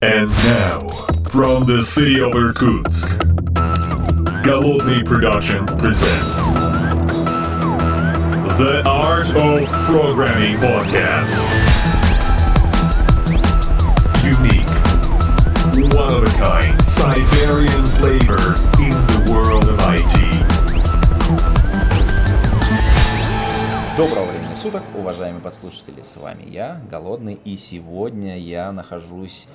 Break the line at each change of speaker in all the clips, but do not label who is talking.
And now, from the city of Irkutsk, Голодный Production presents The Art of Programming Podcast. Unique, one of a kind, Siberian flavor in the world of IT.
Доброго времени суток, уважаемые подслушатели, с вами я, Голодный, и сегодня я нахожусь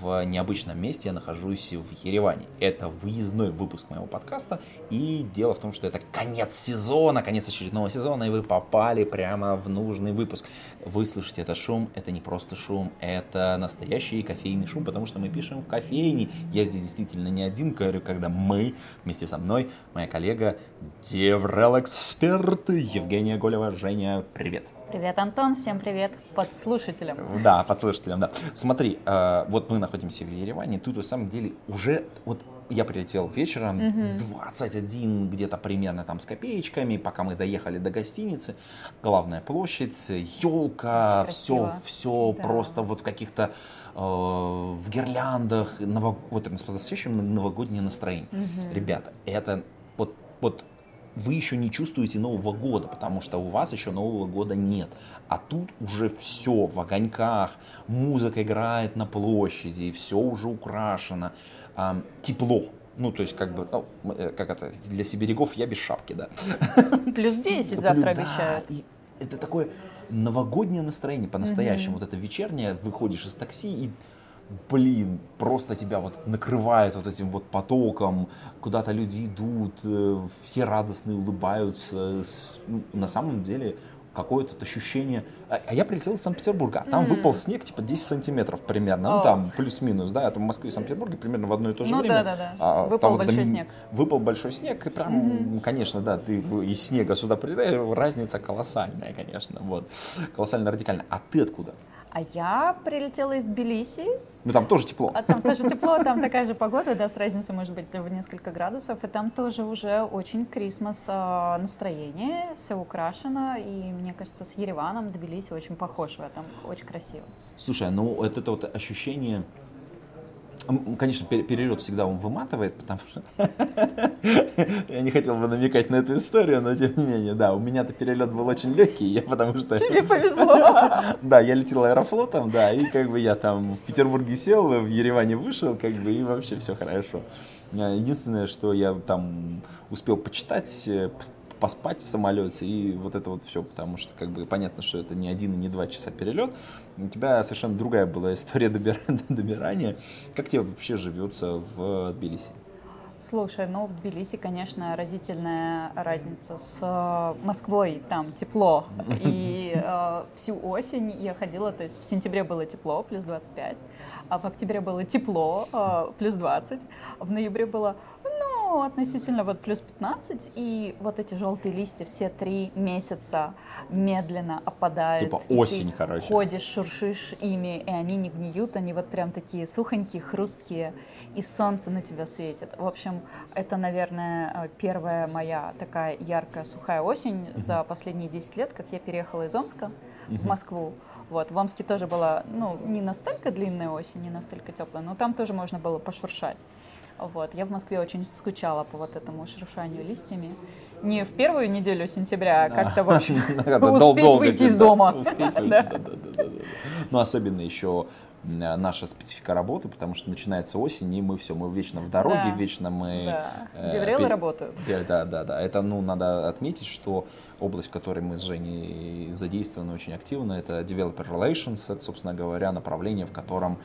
в необычном месте, я нахожусь в Ереване. Это выездной выпуск моего подкаста, и дело в том, что это конец сезона, конец очередного сезона, и вы попали прямо в нужный выпуск. Вы слышите этот шум, это не просто шум, это настоящий кофейный шум, потому что мы пишем в кофейне. Я здесь действительно не один, говорю, когда мы вместе со мной, моя коллега, Деврел-эксперт Евгения Голева. Женя, привет.
Привет, Антон, всем привет подслушателям.
Да, подслушателям, да. Смотри, э, вот мы находимся в Ереване, тут на самом деле уже, вот я прилетел вечером, 21 где-то примерно там с копеечками, пока мы доехали до гостиницы, главная площадь, елка, все, все
Да.
просто вот в каких-то э, в гирляндах, ново- вот это настоящем новогоднее настроение. Ребята, это вот, вот вы еще не чувствуете Нового года, потому что у вас еще Нового года нет. А тут уже все в огоньках, музыка играет на площади, все уже украшено, ам, тепло. Ну, то есть, как бы, ну, э, как это, для сибиряков я без шапки, да.
Плюс 10 завтра обещают.
это такое новогоднее настроение по-настоящему. Вот это вечернее, выходишь из такси и блин, просто тебя вот накрывает вот этим вот потоком, куда-то люди идут, э, все радостные, улыбаются. Ну, на самом деле какое-то ощущение. А, а я прилетел из Санкт-Петербурга, а там выпал снег типа 10 сантиметров примерно, ну
О.
там плюс-минус, да, это в Москве и Санкт-Петербурге примерно в одно и то же
Ну
время.
да-да-да.
А,
Выпал
там
большой
м-
снег.
Выпал большой снег, и прям, конечно, да, ты из снега сюда прилетаешь, разница колоссальная, конечно, вот, колоссально радикально. А ты откуда?
А я прилетела из Тбилиси,
Ну там тоже тепло.
а там тоже тепло, там такая же погода, да, с разницей, может быть, в несколько градусов, и там тоже уже очень крисмас а, настроение, все украшено, и мне кажется, с Ереваном Тбилиси очень похож в этом, очень красиво.
Слушай, ну это вот ощущение, конечно, пер- перелет всегда он выматывает, потому что я не хотел бы намекать на эту историю, но тем не менее, да, у меня-то перелет был очень легкий, я потому что
Тебе повезло.
Да, я летел аэрофлотом, да, и как бы я там в Петербурге сел, в Ереване вышел, как бы, и вообще все хорошо. А, Единственное, что я там успел почитать, э, поспать в самолете, и вот это вот все, потому что, как бы, понятно, что это не один и не два часа перелет. У тебя совершенно другая была история добира- добирания. Как тебе вообще живется в Тбилиси?
Слушай, ну в Тбилиси, конечно, разительная разница с э, Москвой. Там тепло. И э, всю осень я ходила, то есть в сентябре было тепло, плюс 25, а в октябре было тепло, э, плюс 20, а в ноябре было, ну, относительно вот плюс 15, и вот эти желтые листья все три месяца медленно опадают.
Типа осень, короче.
ходишь, шуршишь ими, и они не гниют, они вот прям такие сухонькие, хрусткие, и солнце на тебя светит. В общем, это, наверное, э, первая моя такая яркая сухая осень за последние 10 лет, как я переехала из Омска в Москву. Вот, в Омске тоже была, ну, не настолько длинная осень, не настолько теплая, но там тоже можно было пошуршать. Вот, я в Москве очень скучала по вот этому шуршанию листьями. Не в первую неделю сентября, а как-то, в общем, успеть выйти из дома.
Ну, особенно еще наша специфика работы, потому что начинается осень, и мы все, мы вечно в дороге,
Да.
вечно мы...
Да,
э, пер-
работают.
Да, да, да. Это, ну, надо отметить, что область, в которой мы с Женей задействованы очень активно, это developer relations, это, собственно говоря, направление, в котором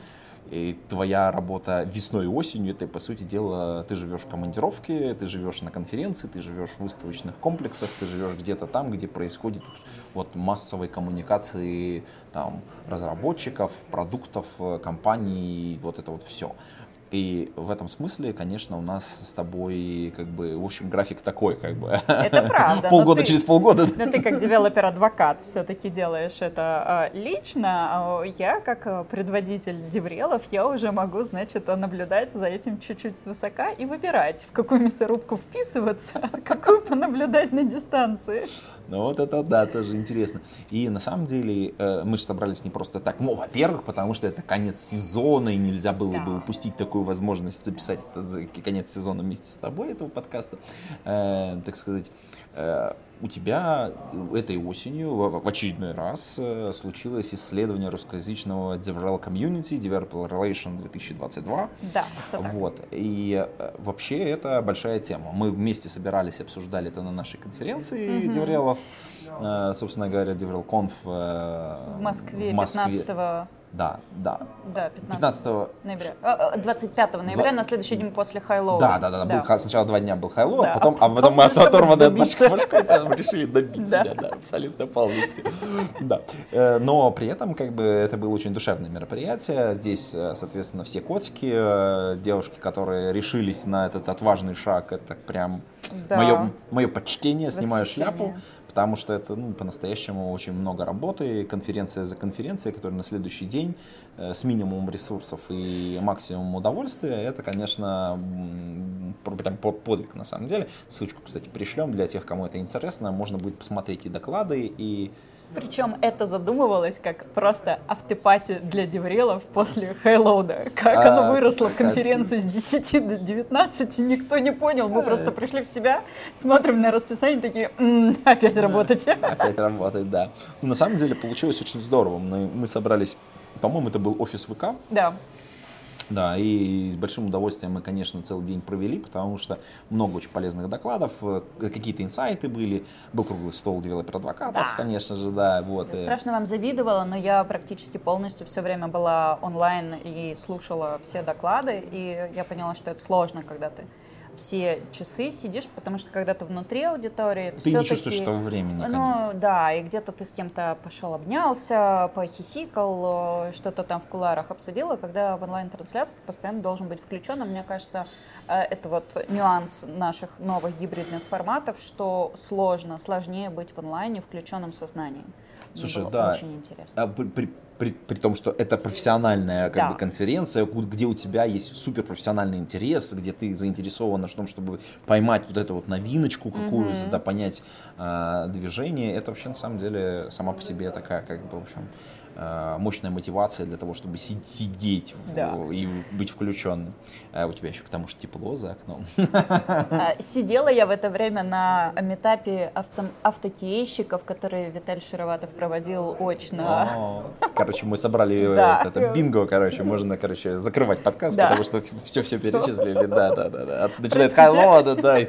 и твоя работа весной и осенью, это, по сути дела, ты живешь в командировке, ты живешь на конференции, ты живешь в выставочных комплексах, ты живешь где-то там, где происходит вот массовой коммуникации там, разработчиков, продуктов, э, компаний, вот это вот все. И в этом смысле, конечно, у нас с тобой, как бы, в общем, график такой, как бы.
Это правда.
Полгода
ты,
через полгода.
Но ты как developer advocate все-таки делаешь это э, лично. А я, как э, предводитель деврелов, я уже могу, значит, наблюдать за этим чуть-чуть свысока и выбирать, в какую мясорубку вписываться, а какую понаблюдать на дистанции.
Ну вот это да, тоже интересно. И на самом деле э, мы же собрались не просто так. Ну, во-первых, потому что это конец сезона, и нельзя было да. бы упустить такую возможность записать этот конец сезона вместе с тобой этого подкаста, э, так сказать. Э, у тебя этой осенью в очередной раз э, случилось исследование русскоязычного Developer Community, Developer Relation 2022.
Да, все так.
Вот. И э, вообще это большая тема. Мы вместе собирались, обсуждали это на нашей конференции mm-hmm. Деврелов. Собственно говоря, DevRelConf
в Москве, в Москве 15
да, да.
Да, 15,
15
ноября. 25 ноября, 2... на следующий день после Хайлоу.
Да, да, да, да. Был, сначала два дня был Хайлоу, да, а потом, а потом мы оторванные от башкой решили добить себя, да, абсолютно полностью. Да. Э, но при этом, как бы, это было очень душевное мероприятие. Здесь, э, соответственно, все котики, э, девушки, которые решились на этот отважный шаг, это прям да. мое, мое почтение, снимаю шляпу потому что это ну, по-настоящему очень много работы, конференция за конференцией, которая на следующий день э, с минимумом ресурсов и максимумом удовольствия, это, конечно, прям подвиг на самом деле. Ссылочку, кстати, пришлем для тех, кому это интересно, можно будет посмотреть и доклады, и
причем это задумывалось как просто автопати для деврелов после Хайлоуда. Как а, оно выросло в конференцию с 10 до 19, никто не понял. Мы просто пришли в себя, смотрим на расписание, такие, м-м, опять работать.
Опять работать, да. Но на самом деле получилось очень здорово. Мы, мы собрались, по-моему, это был офис ВК.
Да.
Да, и с большим удовольствием мы, конечно, целый день провели, потому что много очень полезных докладов, э, какие-то инсайты были, был круглый стол девелопер-адвокатов, да. конечно же, да. Вот.
Я страшно вам завидовала, но я практически полностью все время была онлайн и слушала все доклады, и я поняла, что это сложно, когда ты все часы сидишь, потому что когда ты внутри аудитории,
ты не чувствуешь того времени.
Ну да, и где-то ты с кем-то пошел обнялся, похихикал, что-то там в куларах обсудил, а когда в онлайн-трансляции ты постоянно должен быть включен, мне кажется, э, это вот нюанс наших новых гибридных форматов, что сложно, сложнее быть в онлайне включенном сознанием.
Слушай, да. Очень интересно. А, при, при, при, при том, что это профессиональная как да. бы, конференция, где у тебя есть суперпрофессиональный интерес, где ты заинтересована в том, чтобы поймать вот эту вот новиночку какую-то, mm-hmm. да, понять э, движение, это вообще на самом деле сама по себе такая, как бы, в общем, Э, мощная мотивация для того, чтобы сидеть да. и быть включенным. А у тебя еще к тому же тепло за окном.
А, сидела я в это время на метапе авто, автокейщиков, которые Виталий Шароватов проводил очно.
Короче, мы собрали да. это, бинго, короче, можно, короче, закрывать подкаст, да. потому что все-все перечислили. Да, да, да. да. Начинает хайло, да, да, и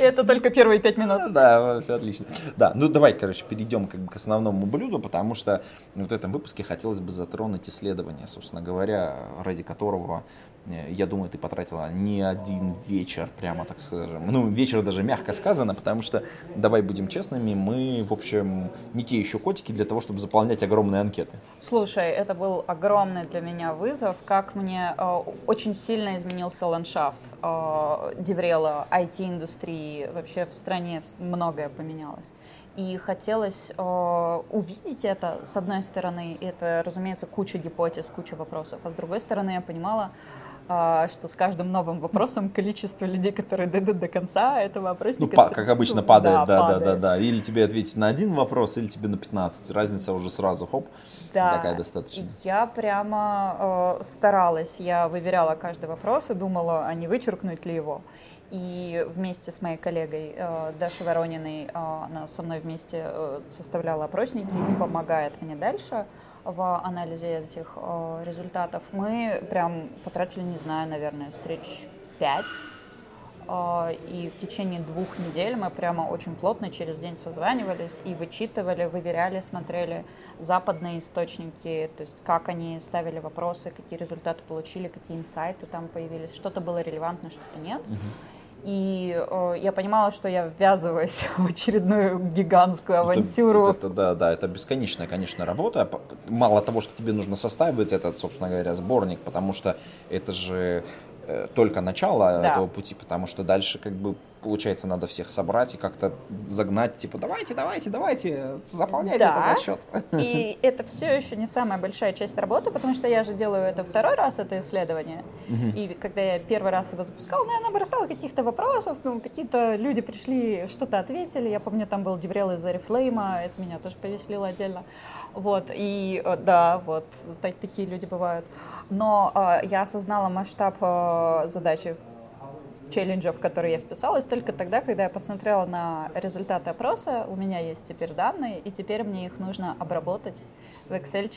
Это только первые пять минут.
Да, все отлично. Да, ну давай, короче, перейдем как бы к основному блюду, потому что вот в этом выпуске хотелось бы затронуть исследование, собственно говоря, ради которого, э, я думаю, ты потратила не один вечер, прямо так скажем. Ну, вечер даже мягко сказано, потому что, давай будем честными, мы, в общем, не те еще котики для того, чтобы заполнять огромные анкеты.
Слушай, это был огромный для меня вызов, как мне э, очень сильно изменился ландшафт э, Деврела, IT-индустрии, вообще в стране многое поменялось. И хотелось э, увидеть это, с одной стороны, это, разумеется, куча гипотез, куча вопросов, а с другой стороны, я понимала, э, что с каждым новым вопросом количество людей, которые дойдут до конца этого опросника...
Ну, как обычно, падает, да, да, падает. да, да, да. Или тебе ответить на один вопрос, или тебе на 15. Разница уже сразу, хоп, да. такая достаточно.
Я прямо э, старалась, я выверяла каждый вопрос и думала, а не вычеркнуть ли его. И вместе с моей коллегой э, Дашей Ворониной, э, она со мной вместе э, составляла опросники и помогает мне дальше в анализе этих э, результатов. Мы прям потратили, не знаю, наверное, встреч пять. Э, и в течение двух недель мы прямо очень плотно через день созванивались и вычитывали, выверяли, смотрели западные источники, то есть как они ставили вопросы, какие результаты получили, какие инсайты там появились, что-то было релевантно, что-то нет. Uh-huh. И э, я понимала, что я ввязываюсь в очередную гигантскую
Это-
авантюру.
Это, да, да, это бесконечная, конечно, работа. Мало того, что тебе нужно составить этот, собственно говоря, сборник, потому что это же э, только начало
Да.
этого пути, потому что дальше как бы получается надо всех собрать и как-то загнать, типа давайте, давайте, давайте, заполняйте
Да.
этот отчет.
И это все еще не самая большая часть работы, потому что я же делаю это второй раз, это исследование. И когда я первый раз его запускала, ну, я набросала каких-то вопросов, ну, какие-то люди пришли, что-то ответили. Я помню, там был Деврел из Oriflame, это меня тоже повеселило отдельно. Вот, и э, да, вот, та- такие люди бывают. Но э, я осознала масштаб э, задачи челленджев, в которые я вписалась, только тогда, когда я посмотрела на результаты опроса, у меня есть теперь данные, и теперь мне их нужно обработать в excel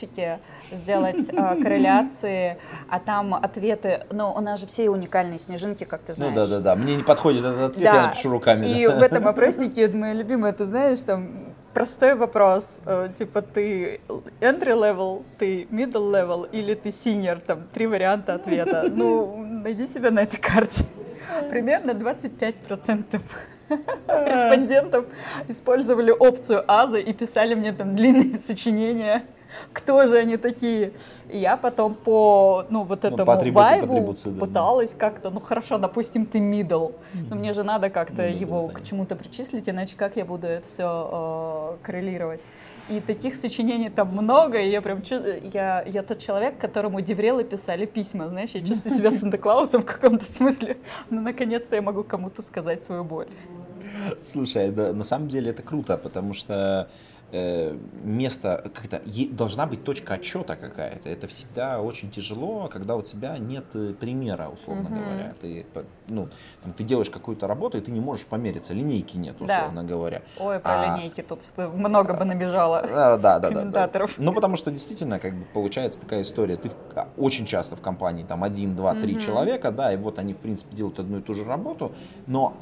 сделать э, корреляции, а там ответы, ну, у нас же все уникальные снежинки, как ты
Ну
знаешь.
да, да, да. Мне не подходит этот ответ, я напишу руками.
И
да.
в этом опроснике, это мое любимое, ты знаешь, там простой вопрос, э, типа ты entry level, ты middle level или ты senior, там три варианта ответа. Ну, найди себя на этой карте. Примерно 25% респондентов использовали опцию АЗа и писали мне там длинные сочинения. Кто же они такие? И я потом по, ну, вот
Ну,
этому
по атрибуту, по
вайбу
атрибуции, да, да.
пыталась как-то, ну, хорошо, допустим, ты middle, но мне же надо как-то
да,
его
понятно.
к чему-то причислить, иначе как я буду это все коррелировать? И таких сочинений там много, и я прям я, я тот человек, которому деврелы писали письма, знаешь, я чувствую себя Санта-Клаусом в каком-то смысле, но наконец-то я могу кому-то сказать свою боль.
Слушай, да, на самом деле это круто, потому что место, как-то должна быть точка отчета какая-то. Это всегда очень тяжело, когда у тебя нет э, примера, условно говоря. Ты, ну, там, ты делаешь какую-то работу, и ты не можешь помериться, линейки нет,
Да.
условно говоря.
Ой, про
А,
линейки тут что много бы набежало.
Да, да, да, да, да.
комментаторов.
Ну, потому что действительно, как бы получается такая история. Ты в- а, очень часто в компании там один, два, три человека, да, и вот они, в принципе, делают одну и ту же работу, но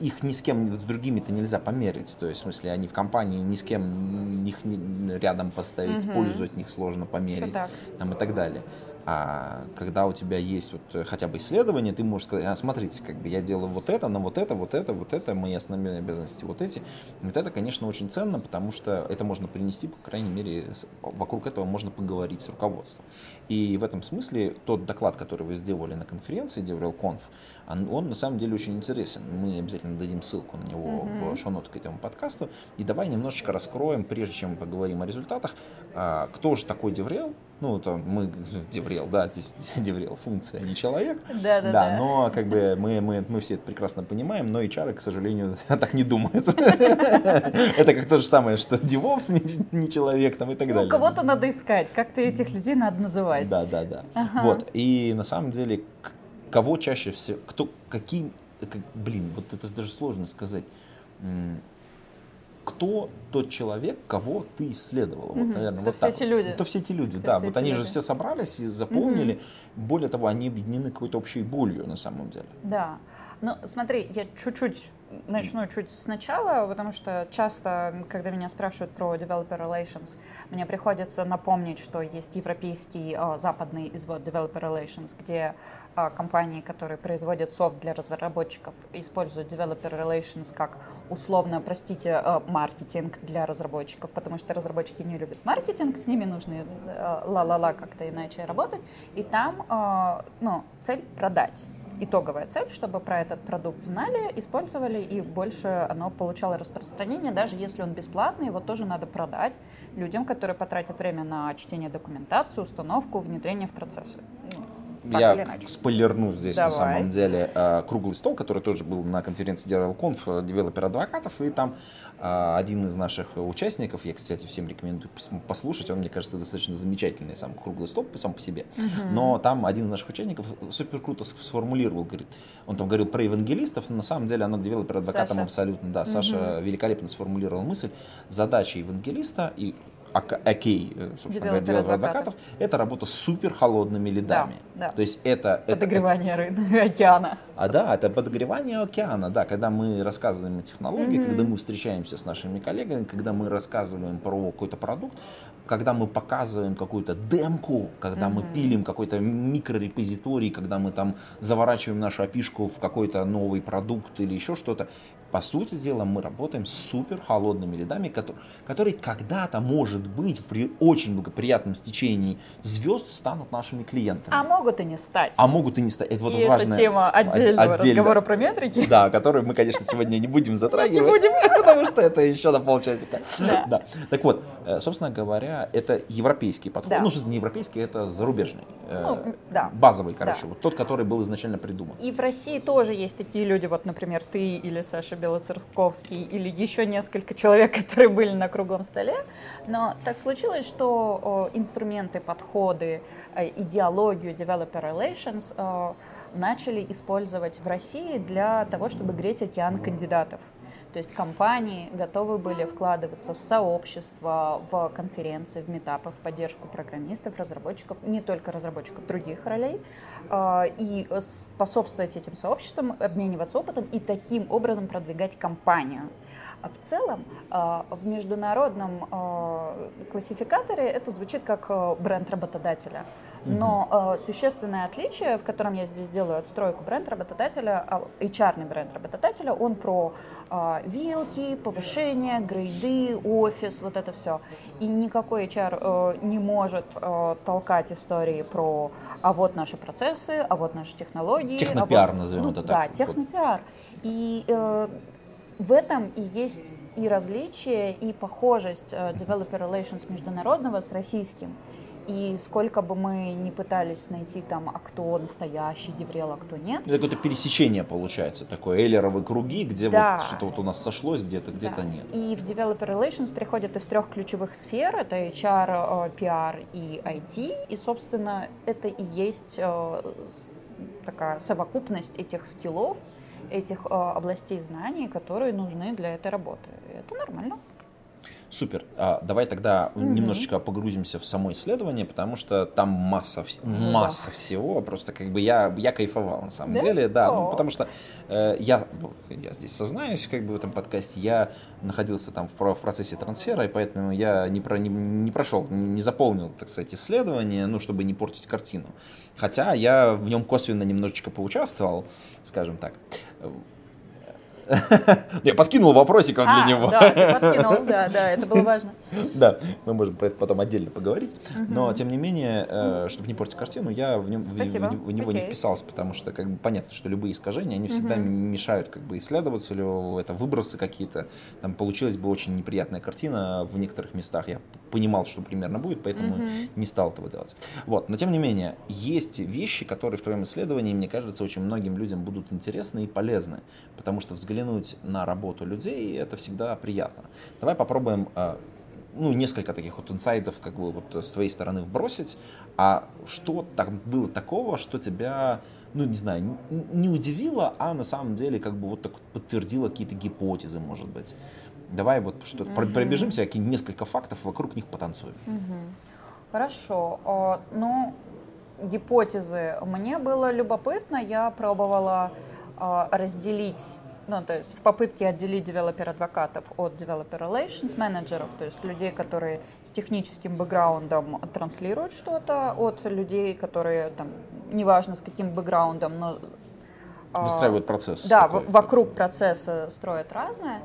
их ни с кем, с другими-то нельзя померить. То есть, в смысле, они в компании ни с кем их не- рядом поставить, пользу от них сложно померить там, и так далее. А когда у тебя есть вот э, хотя бы исследование, ты можешь сказать, а, смотрите, как бы я делаю вот это, на вот это, вот это, вот это, мои основные обязанности вот эти. Вот это, конечно, очень ценно, потому что это можно принести, по крайней мере, вокруг этого можно поговорить с руководством. И в этом смысле тот доклад, который вы сделали на конференции DevRelConf, он, он на самом деле очень интересен. Мы обязательно дадим ссылку на него в шоу-ноты к этому подкасту. И давай немножечко раскроем, прежде чем мы поговорим о результатах, а, кто же такой DevRel, ну, это мы, DevRel, да, здесь DevRel функция, не человек.
Да-да-да.
но как бы мы, мы, мы все это прекрасно понимаем, но HR, к сожалению, так не думают. Это как то же самое, что DevOps не, человек там и так
Ну,
далее.
кого-то надо искать, как-то этих людей надо называть.
Да, да, да. Вот. И на самом деле, кого чаще всего, кто, каким, как- блин, вот это даже сложно сказать. Кто тот человек, кого ты исследовала? Вот, наверное,
Кто
вот
все
так
эти люди?
Кто все эти люди,
Кто
да.
все
Вот они же
люди?
все собрались и заполнили. Более того, они объединены какой-то общей болью на самом деле.
Да. Ну, смотри, я чуть-чуть начну чуть сначала, потому что часто, когда меня спрашивают про developer relations, мне приходится напомнить, что есть европейский а, западный извод developer relations, где а, компании, которые производят софт для разработчиков, используют developer relations как условно, простите, а, маркетинг для разработчиков, потому что разработчики не любят маркетинг, с ними нужно а, ла-ла-ла как-то иначе работать, и там ну, цель продать итоговая цель, чтобы про этот продукт знали, использовали, и больше оно получало распространение, даже если он бесплатный, его тоже надо продать людям, которые потратят время на чтение документации, установку, внедрение в процессы. Так
Я
или иначе.
спойлерну здесь на
Давай.
самом деле э, круглый стол, который тоже был на конференции DRL-Conf, э, девелопер адвокатов, и там э, один из наших участников, я, кстати, всем рекомендую пос- послушать, он, мне кажется, достаточно замечательный сам круглый стол сам по себе, но там один из наших участников супер круто сформулировал, говорит, он там говорил про евангелистов, но на самом деле оно к девелопер адвокатам
Саша.
абсолютно, да, Саша великолепно сформулировал мысль, задача евангелиста и АК, окей, э, собственно говоря, девелопер
адвокатов.
это работа с супер холодными лидами.
да.
То есть это... это-
Подогревание рынка океана.
А да, это подогревание океана, да, когда мы рассказываем о технологии, когда мы встречаемся с нашими коллегами, когда мы рассказываем про какой-то продукт, когда мы показываем какую-то демку, когда мы пилим какой-то микрорепозиторий, когда мы там заворачиваем нашу опишку в какой-то новый продукт или еще что-то. По сути дела, мы работаем с супер холодными рядами, которые, которые когда-то, может быть, при очень благоприятном стечении звезд станут нашими клиентами.
А могут и не стать.
А могут и не стать. Это вот
и это
важная
тема отдельного
от- отдельно.
разговора про метрики.
Да, которую мы, конечно, сегодня не будем затрагивать.
будем.
Потому что это еще на полчасика.
Да.
Так вот, э, собственно говоря, это европейский подход.
Да.
Ну, не европейский, это зарубежный. Э,
Ну, да.
Базовый, короче.
Да.
Вот тот, который был изначально придуман.
И в России тоже есть такие люди, вот, например, ты или Саша Белоцерковский, или еще несколько человек, которые были на круглом столе. Но так случилось, что инструменты, подходы, э, идеологию developer relations начали использовать в России для того, чтобы греть океан кандидатов. То есть компании готовы были вкладываться в сообщество, в конференции, в метапы, в поддержку программистов, разработчиков, не только разработчиков, других ролей, а, и способствовать этим сообществам, обмениваться опытом и таким образом продвигать компанию. А в целом а, в международном классификаторе это звучит как бренд работодателя. Но а, существенное отличие, в котором я здесь делаю отстройку бренд работодателя, а, HR-ный бренд работодателя, он про а, вилки, повышение, грейды, офис, вот это все. И никакой HR э, не может э, толкать истории про а вот наши процессы, а вот наши технологии. а
Технопиар,
вот-
назовем
ну,
это
Да,
так.
технопиар. И э, в этом и есть и различие, и похожесть э, developer relations международного с российским. И сколько бы мы ни пытались найти там, а кто настоящий деврел, а кто нет,
Это какое-то пересечение получается, такое эллеровые круги, где
Да.
вот что-то вот у нас сошлось, где-то где-то нет.
И в Developer Relations приходят из трех ключевых сфер. Это HR, э, PR и IT. И, собственно, это и есть э, такая совокупность этих скиллов, этих э, областей знаний, которые нужны для этой работы. И это нормально.
Супер. А, давай тогда немножечко погрузимся в само исследование, потому что там масса, вс- масса всего. Просто как бы я, я кайфовал на самом
Да?
деле, да. Ну, потому что э, я, я здесь сознаюсь, как бы в этом подкасте, я находился там в, в процессе трансфера, и поэтому я не, про, не, не прошел, не заполнил, так сказать, исследование, ну, чтобы не портить картину. Хотя я в нем косвенно немножечко поучаствовал, скажем так. Я подкинул вопросиков для
А,
него.
Да, ты подкинул, да, да, это было важно.
Да, мы можем про это потом отдельно поговорить. Но, тем не менее, э, чтобы не портить картину, я в, него не вписался, потому что как бы, понятно, что любые искажения, они всегда мешают как бы, исследователю, это выбросы какие-то. Там получилась бы очень неприятная картина в некоторых местах. Я понимал, что примерно будет, поэтому не стал этого делать. Вот. Но, тем не менее, есть вещи, которые в твоем исследовании, мне кажется, очень многим людям будут интересны и полезны, потому что взглянуть на работу людей, это всегда приятно. Давай попробуем э, ну, несколько таких вот инсайдов как бы вот с твоей стороны вбросить. А что там было такого, что тебя, ну, не знаю, не удивило, а на самом деле как бы вот так вот подтвердило какие-то гипотезы, может быть. Давай вот что-то про- пробежимся, какие несколько фактов, вокруг них потанцуем.
Хорошо. А, Ну, гипотезы. Мне было любопытно, я пробовала разделить, ну, то есть в попытке отделить девелопер-адвокатов от developer relations менеджеров, то есть людей, которые с техническим бэкграундом транслируют что-то, от людей, которые, там, неважно с каким бэкграундом, но а,
Выстраивают процесс.
да,
такой.
вокруг процесса строят разное.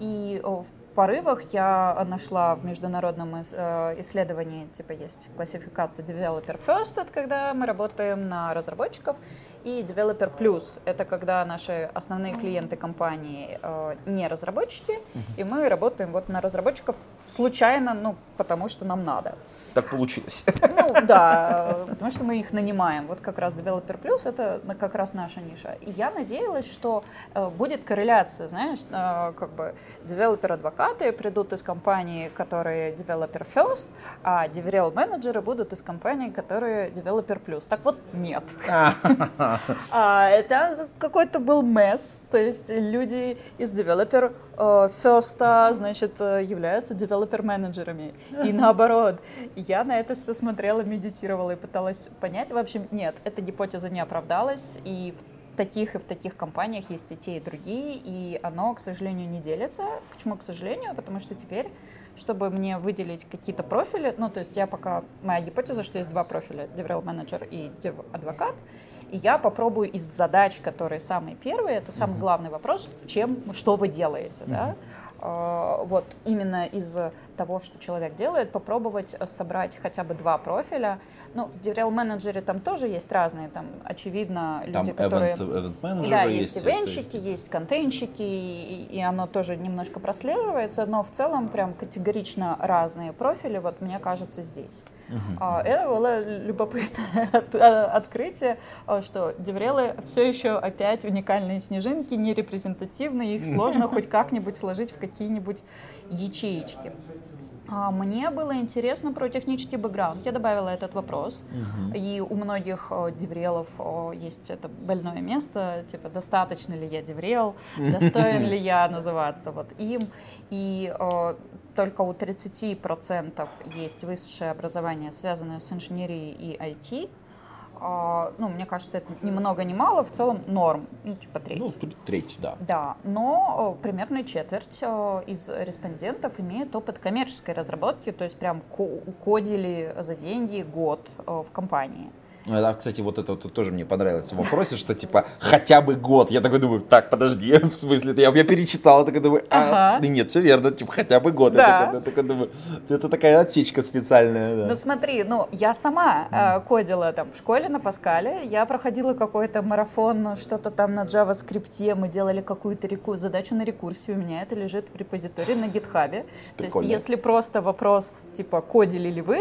И в порывах я нашла в международном э, исследовании, типа есть классификация Developer First, это когда мы работаем на разработчиков, и Developer Plus, это когда наши основные клиенты компании э, не разработчики, и мы работаем вот на разработчиков случайно, ну, потому что нам надо.
Так получилось.
Ну да, э, потому что мы их нанимаем. Вот как раз Developer Plus это как раз наша ниша. И я надеялась, что э, будет корреляция, знаешь, э, как бы девелопер-адвокаты придут из компании, которые Developer First, а DevRel менеджеры будут из компаний, которые Developer Plus. Так вот, нет. А, это какой-то был месс, то есть люди из developer э, first, а, значит, э, являются developer-менеджерами. И наоборот, я на это все смотрела, медитировала и пыталась понять. В общем, нет, эта гипотеза не оправдалась, и в таких и в таких компаниях есть и те, и другие, и оно, к сожалению, не делится. Почему, к сожалению? Потому что теперь чтобы мне выделить какие-то профили, ну, то есть я пока, моя гипотеза, что есть два профиля, DevRel менеджер и Dev адвокат, и я попробую из задач, которые самые первые, это самый главный вопрос, чем, что вы делаете, да, а, вот именно из того, что человек делает, попробовать собрать хотя бы два профиля. Ну, в DevRel менеджере там тоже есть разные, там, очевидно,
Там
люди, которые...
event, event
Да,
менеджеры
есть
есть.
ивенщики, есть контентщики, и, и оно тоже немножко прослеживается, но в целом прям категорично разные профили, вот мне кажется, здесь. А, Это было любопытное от- а, открытие, а, что деврелы все еще опять уникальные снежинки, не репрезентативные, их сложно хоть как-нибудь сложить в какие-нибудь ячеечки. А Мне было интересно про технический бэкграунд. Я добавила этот вопрос. И у многих э, деврелов э, есть это больное место, типа, достаточно ли я деврел, достоин ли я называться вот им. И э, только у 30% есть высшее образование, связанное с инженерией и IT. А, Ну, мне кажется, это ни много ни мало, в целом норм, ну, типа треть.
Ну, треть, да.
Да, но э, примерно четверть э, из респондентов имеет опыт коммерческой разработки, то есть прям ко- кодили за деньги год э, в компании.
Ну, это, кстати, вот это вот тоже мне понравилось в вопросе, что типа хотя бы год. Я такой думаю, так, подожди, в смысле, я, я перечитал, такой думаю, а,
Ага.
да нет, все верно, типа хотя бы год.
Да.
Я такой, такой думаю, это такая отсечка специальная. да.
Ну смотри, ну я сама э, кодила там в школе на Паскале, я проходила какой-то марафон, что-то там на JavaScript, мы делали какую-то реку- задачу на рекурсию, у меня это лежит в репозитории на гитхабе. То есть если просто вопрос типа кодили ли вы,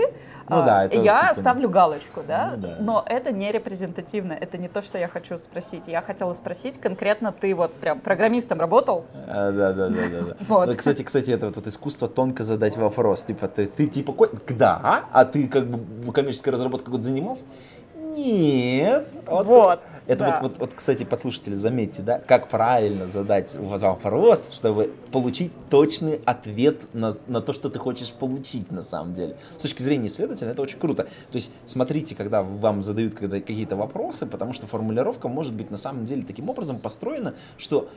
Ну
э,
да, это
я
типа-
ставлю галочку, да?
Ну да.
Но это не репрезентативно, это не то, что я хочу спросить. Я хотела спросить конкретно, ты вот прям программистом работал?
А, да, да, да, да.
Вот.
Ну, Кстати, кстати, это вот, вот искусство тонко задать вопрос. Типа, ты, ты типа, да, а ты как бы коммерческой разработкой занимался? Нет.
Вот,
Это
да.
вот, вот, вот, кстати, подслушатели, заметьте, да, как правильно задать вопрос, чтобы получить точный ответ на, на то, что ты хочешь получить на самом деле. С точки зрения исследователя это очень круто. То есть смотрите, когда вам задают какие-то вопросы, потому что формулировка может быть на самом деле таким образом построена, что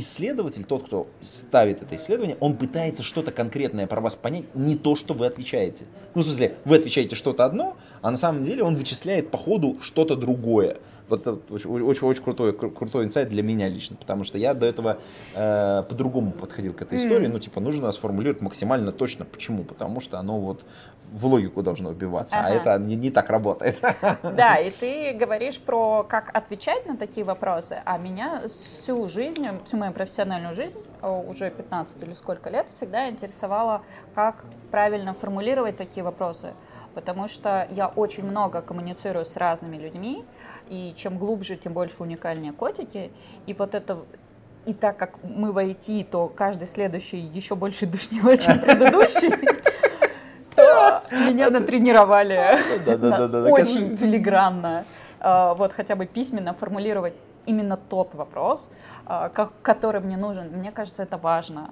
исследователь, тот, кто ставит это исследование, он пытается что-то конкретное про вас понять, не то, что вы отвечаете. Ну, в смысле, вы отвечаете что-то одно, а на самом деле он вычисляет по ходу что-то другое. Вот это очень, очень, очень крутой, кру- крутой инсайт для меня лично, потому что я до этого э, по-другому подходил к этой истории. Ну, типа, нужно сформулировать максимально точно. Почему? Потому что оно вот в логику должно вбиваться, а
Ага.
это не, не так работает.
Да, и ты говоришь про как отвечать на такие вопросы, а меня всю жизнь, всю мою профессиональную жизнь, о, уже 15 или сколько лет, всегда интересовало, как правильно формулировать такие вопросы. Потому что я очень много коммуницирую с разными людьми, и чем глубже, тем больше уникальнее котики. И вот это и так как мы в IT, то каждый следующий еще больше душнило, чем предыдущий, то меня натренировали очень филигранно, э, вот хотя бы письменно формулировать именно тот вопрос, ко- который мне нужен. Мне кажется, это важно.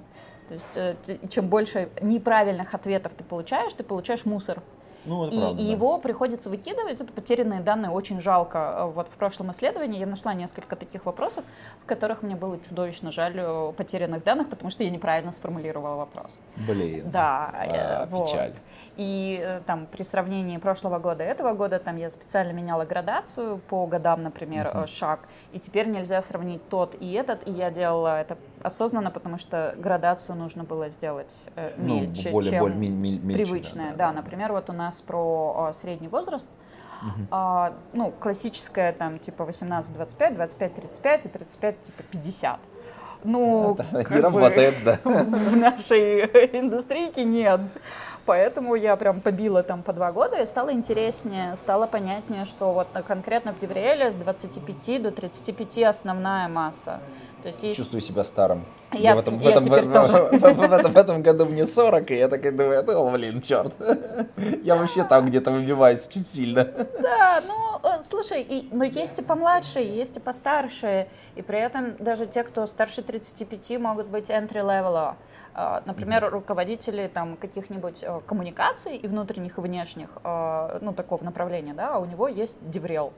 То есть э, чем больше неправильных ответов ты получаешь, ты получаешь мусор.
Ну, это
И,
правда,
и
да.
его приходится выкидывать. Это потерянные данные очень жалко. Э, Вот в прошлом исследовании я нашла несколько таких вопросов, в которых мне было чудовищно жаль э, потерянных данных, потому что я неправильно сформулировала вопрос.
Блин.
Да,
А,
э, вот.
печаль.
И там при сравнении прошлого года и этого года там я специально меняла градацию по годам, например, э, шаг. И теперь нельзя сравнить тот и этот. И я делала это осознанно, потому что градацию нужно было сделать э,
Ну,
мельче,
более-
чем
более мель- мель- мельче,
привычная.
да,
Да,
да,
например, вот у нас про э, средний возраст. А, ну, классическая там типа 18-25, 25-35 и 35 типа 50. Ну,
Не
как бы
работает, да.
в нашей индустрии нет. Поэтому я прям побила там по два года и стало интереснее, стало понятнее, что вот конкретно в Девриэле с 25 до 35 основная масса. То есть есть...
Чувствую себя старым.
Я-
в, этом, в,
я
этом,
теперь
в-
тоже.
в- в- в этом, в этом году мне 40, и я такой думаю, ну, блин, черт. Я вообще там где-то выбиваюсь очень сильно.
Да, ну, э, слушай, и, но есть и помладше, есть и постарше, и при этом даже те, кто старше 35, могут быть entry-level. А, Например, руководители там каких-нибудь э, коммуникаций и внутренних, и внешних, а, ну, такого направления, да, а у него есть деврел.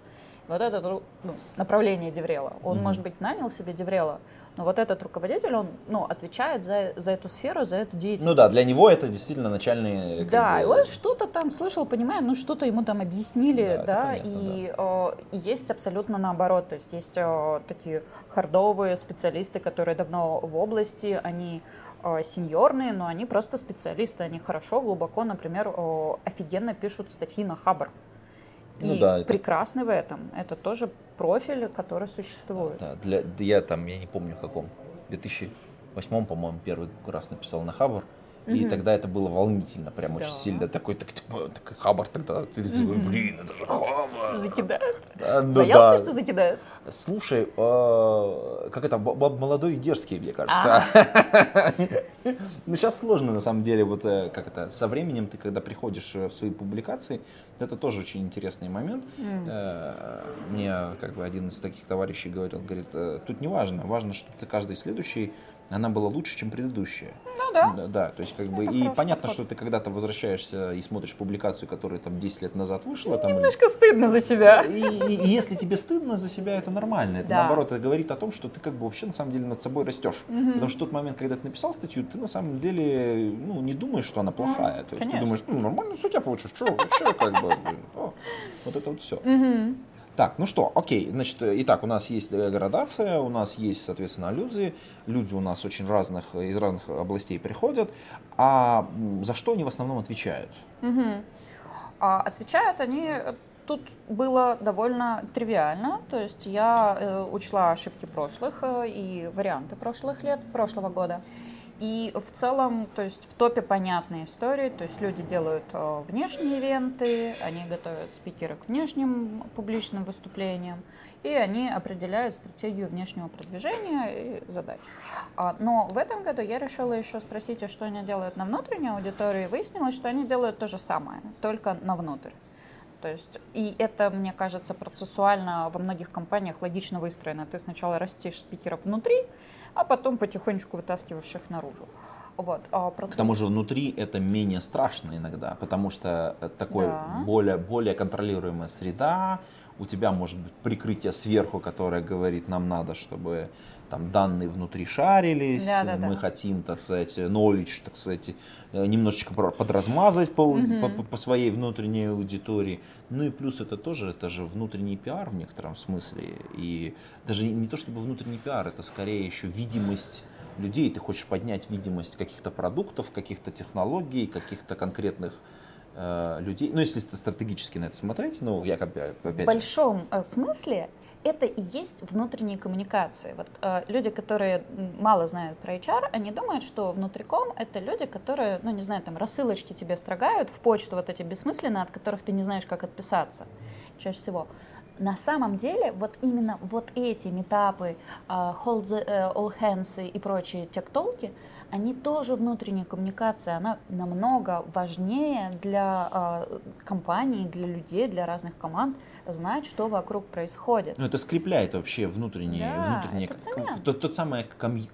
Вот это ну, направление деврела. Он, может быть, нанял себе деврела, но вот этот руководитель, он, ну, отвечает за, за эту сферу, за эту деятельность.
Ну да, для него это действительно начальные... как
Да,
бы,
и он что-то там слышал, понимает, ну что-то ему там объяснили,
Да,
да,
понятно,
и, э, и есть абсолютно наоборот, то есть есть э, такие хардовые специалисты, которые давно в области, они э, сеньорные, но они просто специалисты, они хорошо, глубоко, например, э, офигенно пишут статьи на Хабр.
Ну
и
да, это-
прекрасны в этом. Это тоже профиль, который существует.
Да, для, я там, я не помню в каком, в 2008, по-моему, первый раз написал на Хабр. И тогда это было волнительно, прям очень
Да.
сильно. Такой, так, типа, так, Хабр тогда, ты такой, блин, это же Хабр.
Закидают?
Да, ну
Боялся,
да.
что закидают?
Слушай, э, как это, молодой и дерзкий, мне кажется. Ну, сейчас сложно, на самом деле, вот э, как это, со временем ты, когда приходишь э, в свои публикации, это тоже очень интересный момент. Э, Мне, как бы, один из таких товарищей говорил, говорит, э, тут не важно, важно, что ты каждый следующий, она была лучше, чем предыдущая.
Ну да.
Да, да, то есть как бы,
Это
и понятно,
подход.
что ты когда-то возвращаешься и смотришь публикацию, которая там 10 лет назад вышла, там,
Немножко стыдно за себя.
и, и- и если тебе стыдно за себя, это нормально. Это
Да.
наоборот, это говорит о том, что ты как бы вообще на самом деле над собой растешь. Потому что в тот момент, когда ты написал статью, ты на самом деле ну, не думаешь, что она плохая. То есть
конечно.
ты думаешь, ну нормально статья получилась, что вообще как бы. О, вот это вот все. Так, ну что, окей, значит, э, итак, у нас есть э, градация, у нас есть, соответственно, люди, люди у нас очень разных, э, из разных областей приходят, а за что они в основном отвечают?
А отвечают они, тут было довольно тривиально, то есть я э, учла ошибки прошлых э, и варианты прошлых лет, прошлого года. И в целом, то есть в топе понятные истории, то есть люди делают э, внешние ивенты, они готовят спикеры к внешним публичным выступлениям, и они определяют стратегию внешнего продвижения и задач. А, Но в этом году я решила еще спросить, а что они делают на внутренней аудитории, и выяснилось, что они делают то же самое, только на внутрь. То есть, и это, мне кажется, процессуально во многих компаниях логично выстроено. Ты сначала растишь спикеров внутри, а потом потихонечку вытаскиваешь их наружу. Вот. А
К
процесс-
тому же внутри это менее страшно иногда, потому что э, такой
Да.
более, более контролируемая среда, у тебя может быть прикрытие сверху, которое говорит, нам надо, чтобы там данные внутри шарились,
Да-да-да.
мы хотим, так сказать, knowledge, так сказать, э, немножечко подразмазать по, по- по- по своей внутренней аудитории. Ну и плюс это тоже, это же внутренний пиар в некотором смысле. И даже не то чтобы внутренний пиар, это скорее еще видимость людей, ты хочешь поднять видимость каких-то продуктов, каких-то технологий, каких-то конкретных э, людей. Ну, если стратегически на это смотреть, ну, я опять
В большом э, смысле это и есть внутренние коммуникации. Вот э, люди, которые мало знают про HR, они думают, что внутриком это люди, которые, ну не знаю, там рассылочки тебе строгают в почту вот эти бессмысленные, от которых ты не знаешь, как отписаться чаще всего. На самом деле, вот именно вот эти метапы, э, hold the, э, all hands и прочие тектолки, они тоже внутренняя коммуникация, она намного важнее для э, компаний, для людей, для разных команд знать, что вокруг происходит.
ну, это скрепляет вообще внутреннее,
Да,
внутреннее
это
как-
цемент.
тот, самый комью-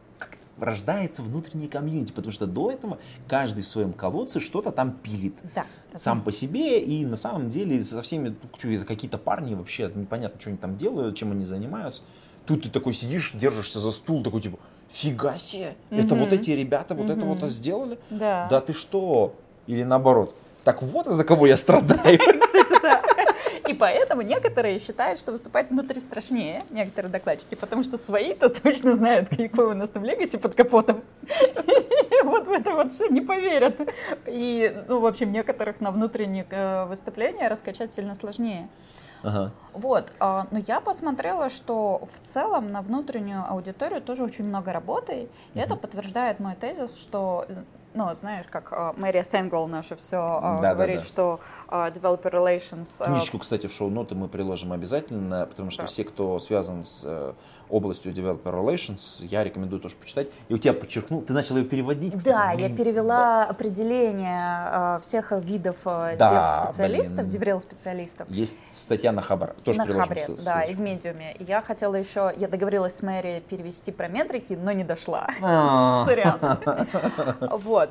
рождается внутренний комьюнити, потому что до этого каждый в своем колодце что-то там пилит.
Да,
сам по себе, и на самом деле со всеми, ну, какие-то парни вообще, непонятно, что они там делают, чем они занимаются. Тут ты такой сидишь, держишься за стул, такой типа, фига себе, это вот эти ребята вот это вот сделали?
Да.
Да ты что? Или наоборот, так вот из-за кого я страдаю.
Кстати, да. И поэтому некоторые считают, что выступать внутри страшнее, некоторые докладчики, потому что свои-то точно знают, какой у нас там легаси под капотом. И вот в это вот все не поверят. И, ну, в общем, некоторых на внутренних э, выступления раскачать сильно сложнее.
Ага.
Вот, а, но я посмотрела, что в целом на внутреннюю аудиторию тоже очень много работы, и это подтверждает мой тезис, что ну, знаешь, как э, Мэри Тенгл наше все э,
Да-да-да.
говорит, что э, developer relations...
Книжку, кстати, в шоу-ноты мы приложим обязательно, потому что
Да.
все, кто связан с э, областью Developer Relations, я рекомендую тоже почитать. И у тебя подчеркнул, ты начал ее переводить, кстати.
Да, я перевела определение э, всех видов э,
Да,
дев-специалистов,
блин.
деврел-специалистов.
Есть статья на Хабар, тоже
на Хабре,
ссылку.
да, и в медиуме. Я хотела еще, я договорилась с Мэри перевести про метрики, но не дошла.
А.
Сорян. Вот.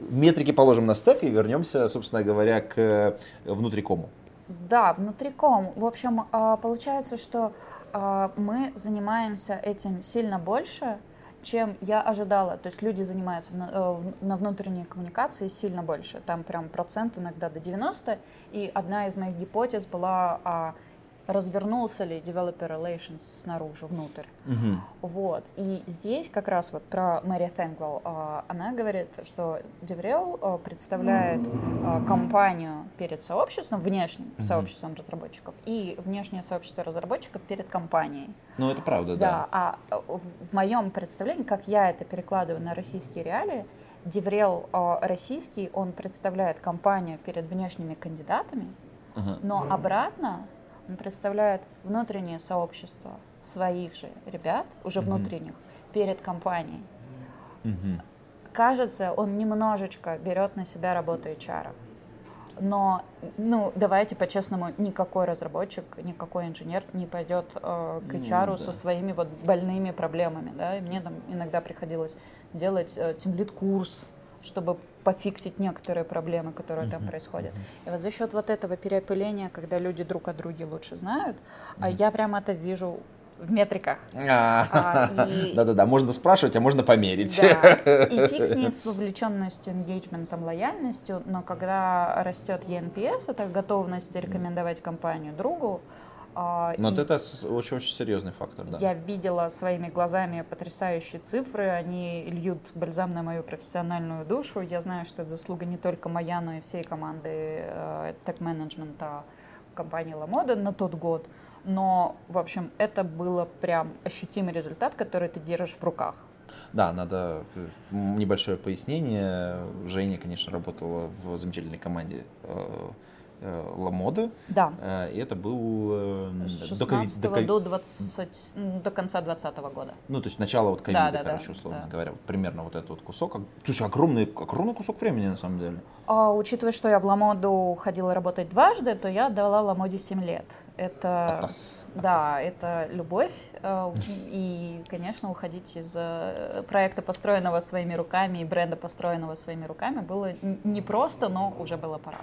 Метрики положим на стек и вернемся, собственно говоря, к э, внутрикому.
Да, внутриком. В общем, получается, что мы занимаемся этим сильно больше, чем я ожидала. То есть люди занимаются э, на внутренней коммуникации сильно больше. Там прям процент иногда до 90. И одна из моих гипотез была, а развернулся ли developer relations снаружи, внутрь. Вот. И здесь как раз вот про Мэри Тенгвелл. а, Она говорит, что DevRel а, представляет а, компанию перед сообществом, внешним сообществом разработчиков, и внешнее сообщество разработчиков перед компанией.
Ну, это правда,
Да,
да.
а в, моем представлении, как я это перекладываю на российские реалии, а, российский, он представляет компанию перед внешними кандидатами,
Ага.
но обратно он представляет внутреннее сообщество своих же ребят, уже внутренних, перед компанией.
Мгм.
Кажется, он немножечко берет на себя работу HR. Но, ну, давайте по-честному, никакой разработчик, никакой инженер не пойдет э, к HR
да.
со своими вот больными проблемами, да, и мне там иногда приходилось делать э, тимлит курс, чтобы пофиксить некоторые проблемы, которые там происходят. И вот за счет вот этого переопыления, когда люди друг о друге лучше знают, а я прям это вижу в метриках.
А,
А,
Да-да-да, можно спрашивать, а можно померить.
И фиг с ней с вовлеченностью, engagement, лояльностью, но когда растет ENPS, это готовность рекомендовать компанию другу,
вот
и
это очень-очень серьезный фактор, да.
я видела своими глазами потрясающие цифры, они льют бальзам на мою профессиональную душу. Я знаю, что это заслуга не только моя, но и всей команды э, тег-менеджмента компании Ламода на тот год. Но, в общем, это было прям ощутимый результат, который ты держишь в руках.
Да, надо э, небольшое пояснение. Женя, конечно, работала в замечательной команде э, Ламода.
Да.
Э, И это был э,
С
до ковид-
16
до
до, 20, ну, до конца 2020 года.
Ну, то есть начало вот ковида,
Да, да,
короче, условно
да.
говоря. Примерно вот этот вот кусок. Слушай, огромный, огромный кусок времени, на самом деле.
А, учитывая, что я в Ламоду ходила работать дважды, то я дала Ламоде 7 лет. Это,
Атас,
да, это любовь. э, И, конечно, уходить из э, проекта, построенного своими руками, и бренда, построенного своими руками, было непросто, но уже было пора.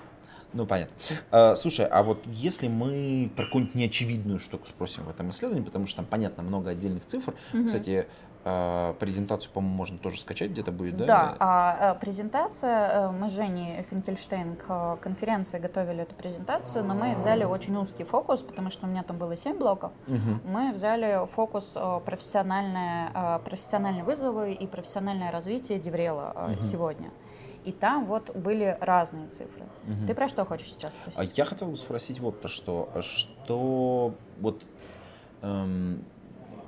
Ну, понятно. А, слушай, а вот если мы про какую-нибудь неочевидную штуку спросим в этом исследовании, потому что там, понятно, много отдельных цифр. Кстати, а, презентацию, по-моему, можно тоже скачать, где-то будет, да?
Да, а, э, презентация, э, мы с Женей Финкельштейн к э, конференции готовили эту презентацию, но мы взяли очень узкий фокус, потому что у меня там было 7 блоков.
Мгм.
Мы взяли фокус э, профессиональное, э, профессиональные вызовы и профессиональное развитие Деврела э, сегодня. И там вот были разные цифры. Ты про что хочешь сейчас
А
спросить?
я хотел бы спросить вот про что. А Что вот... эм,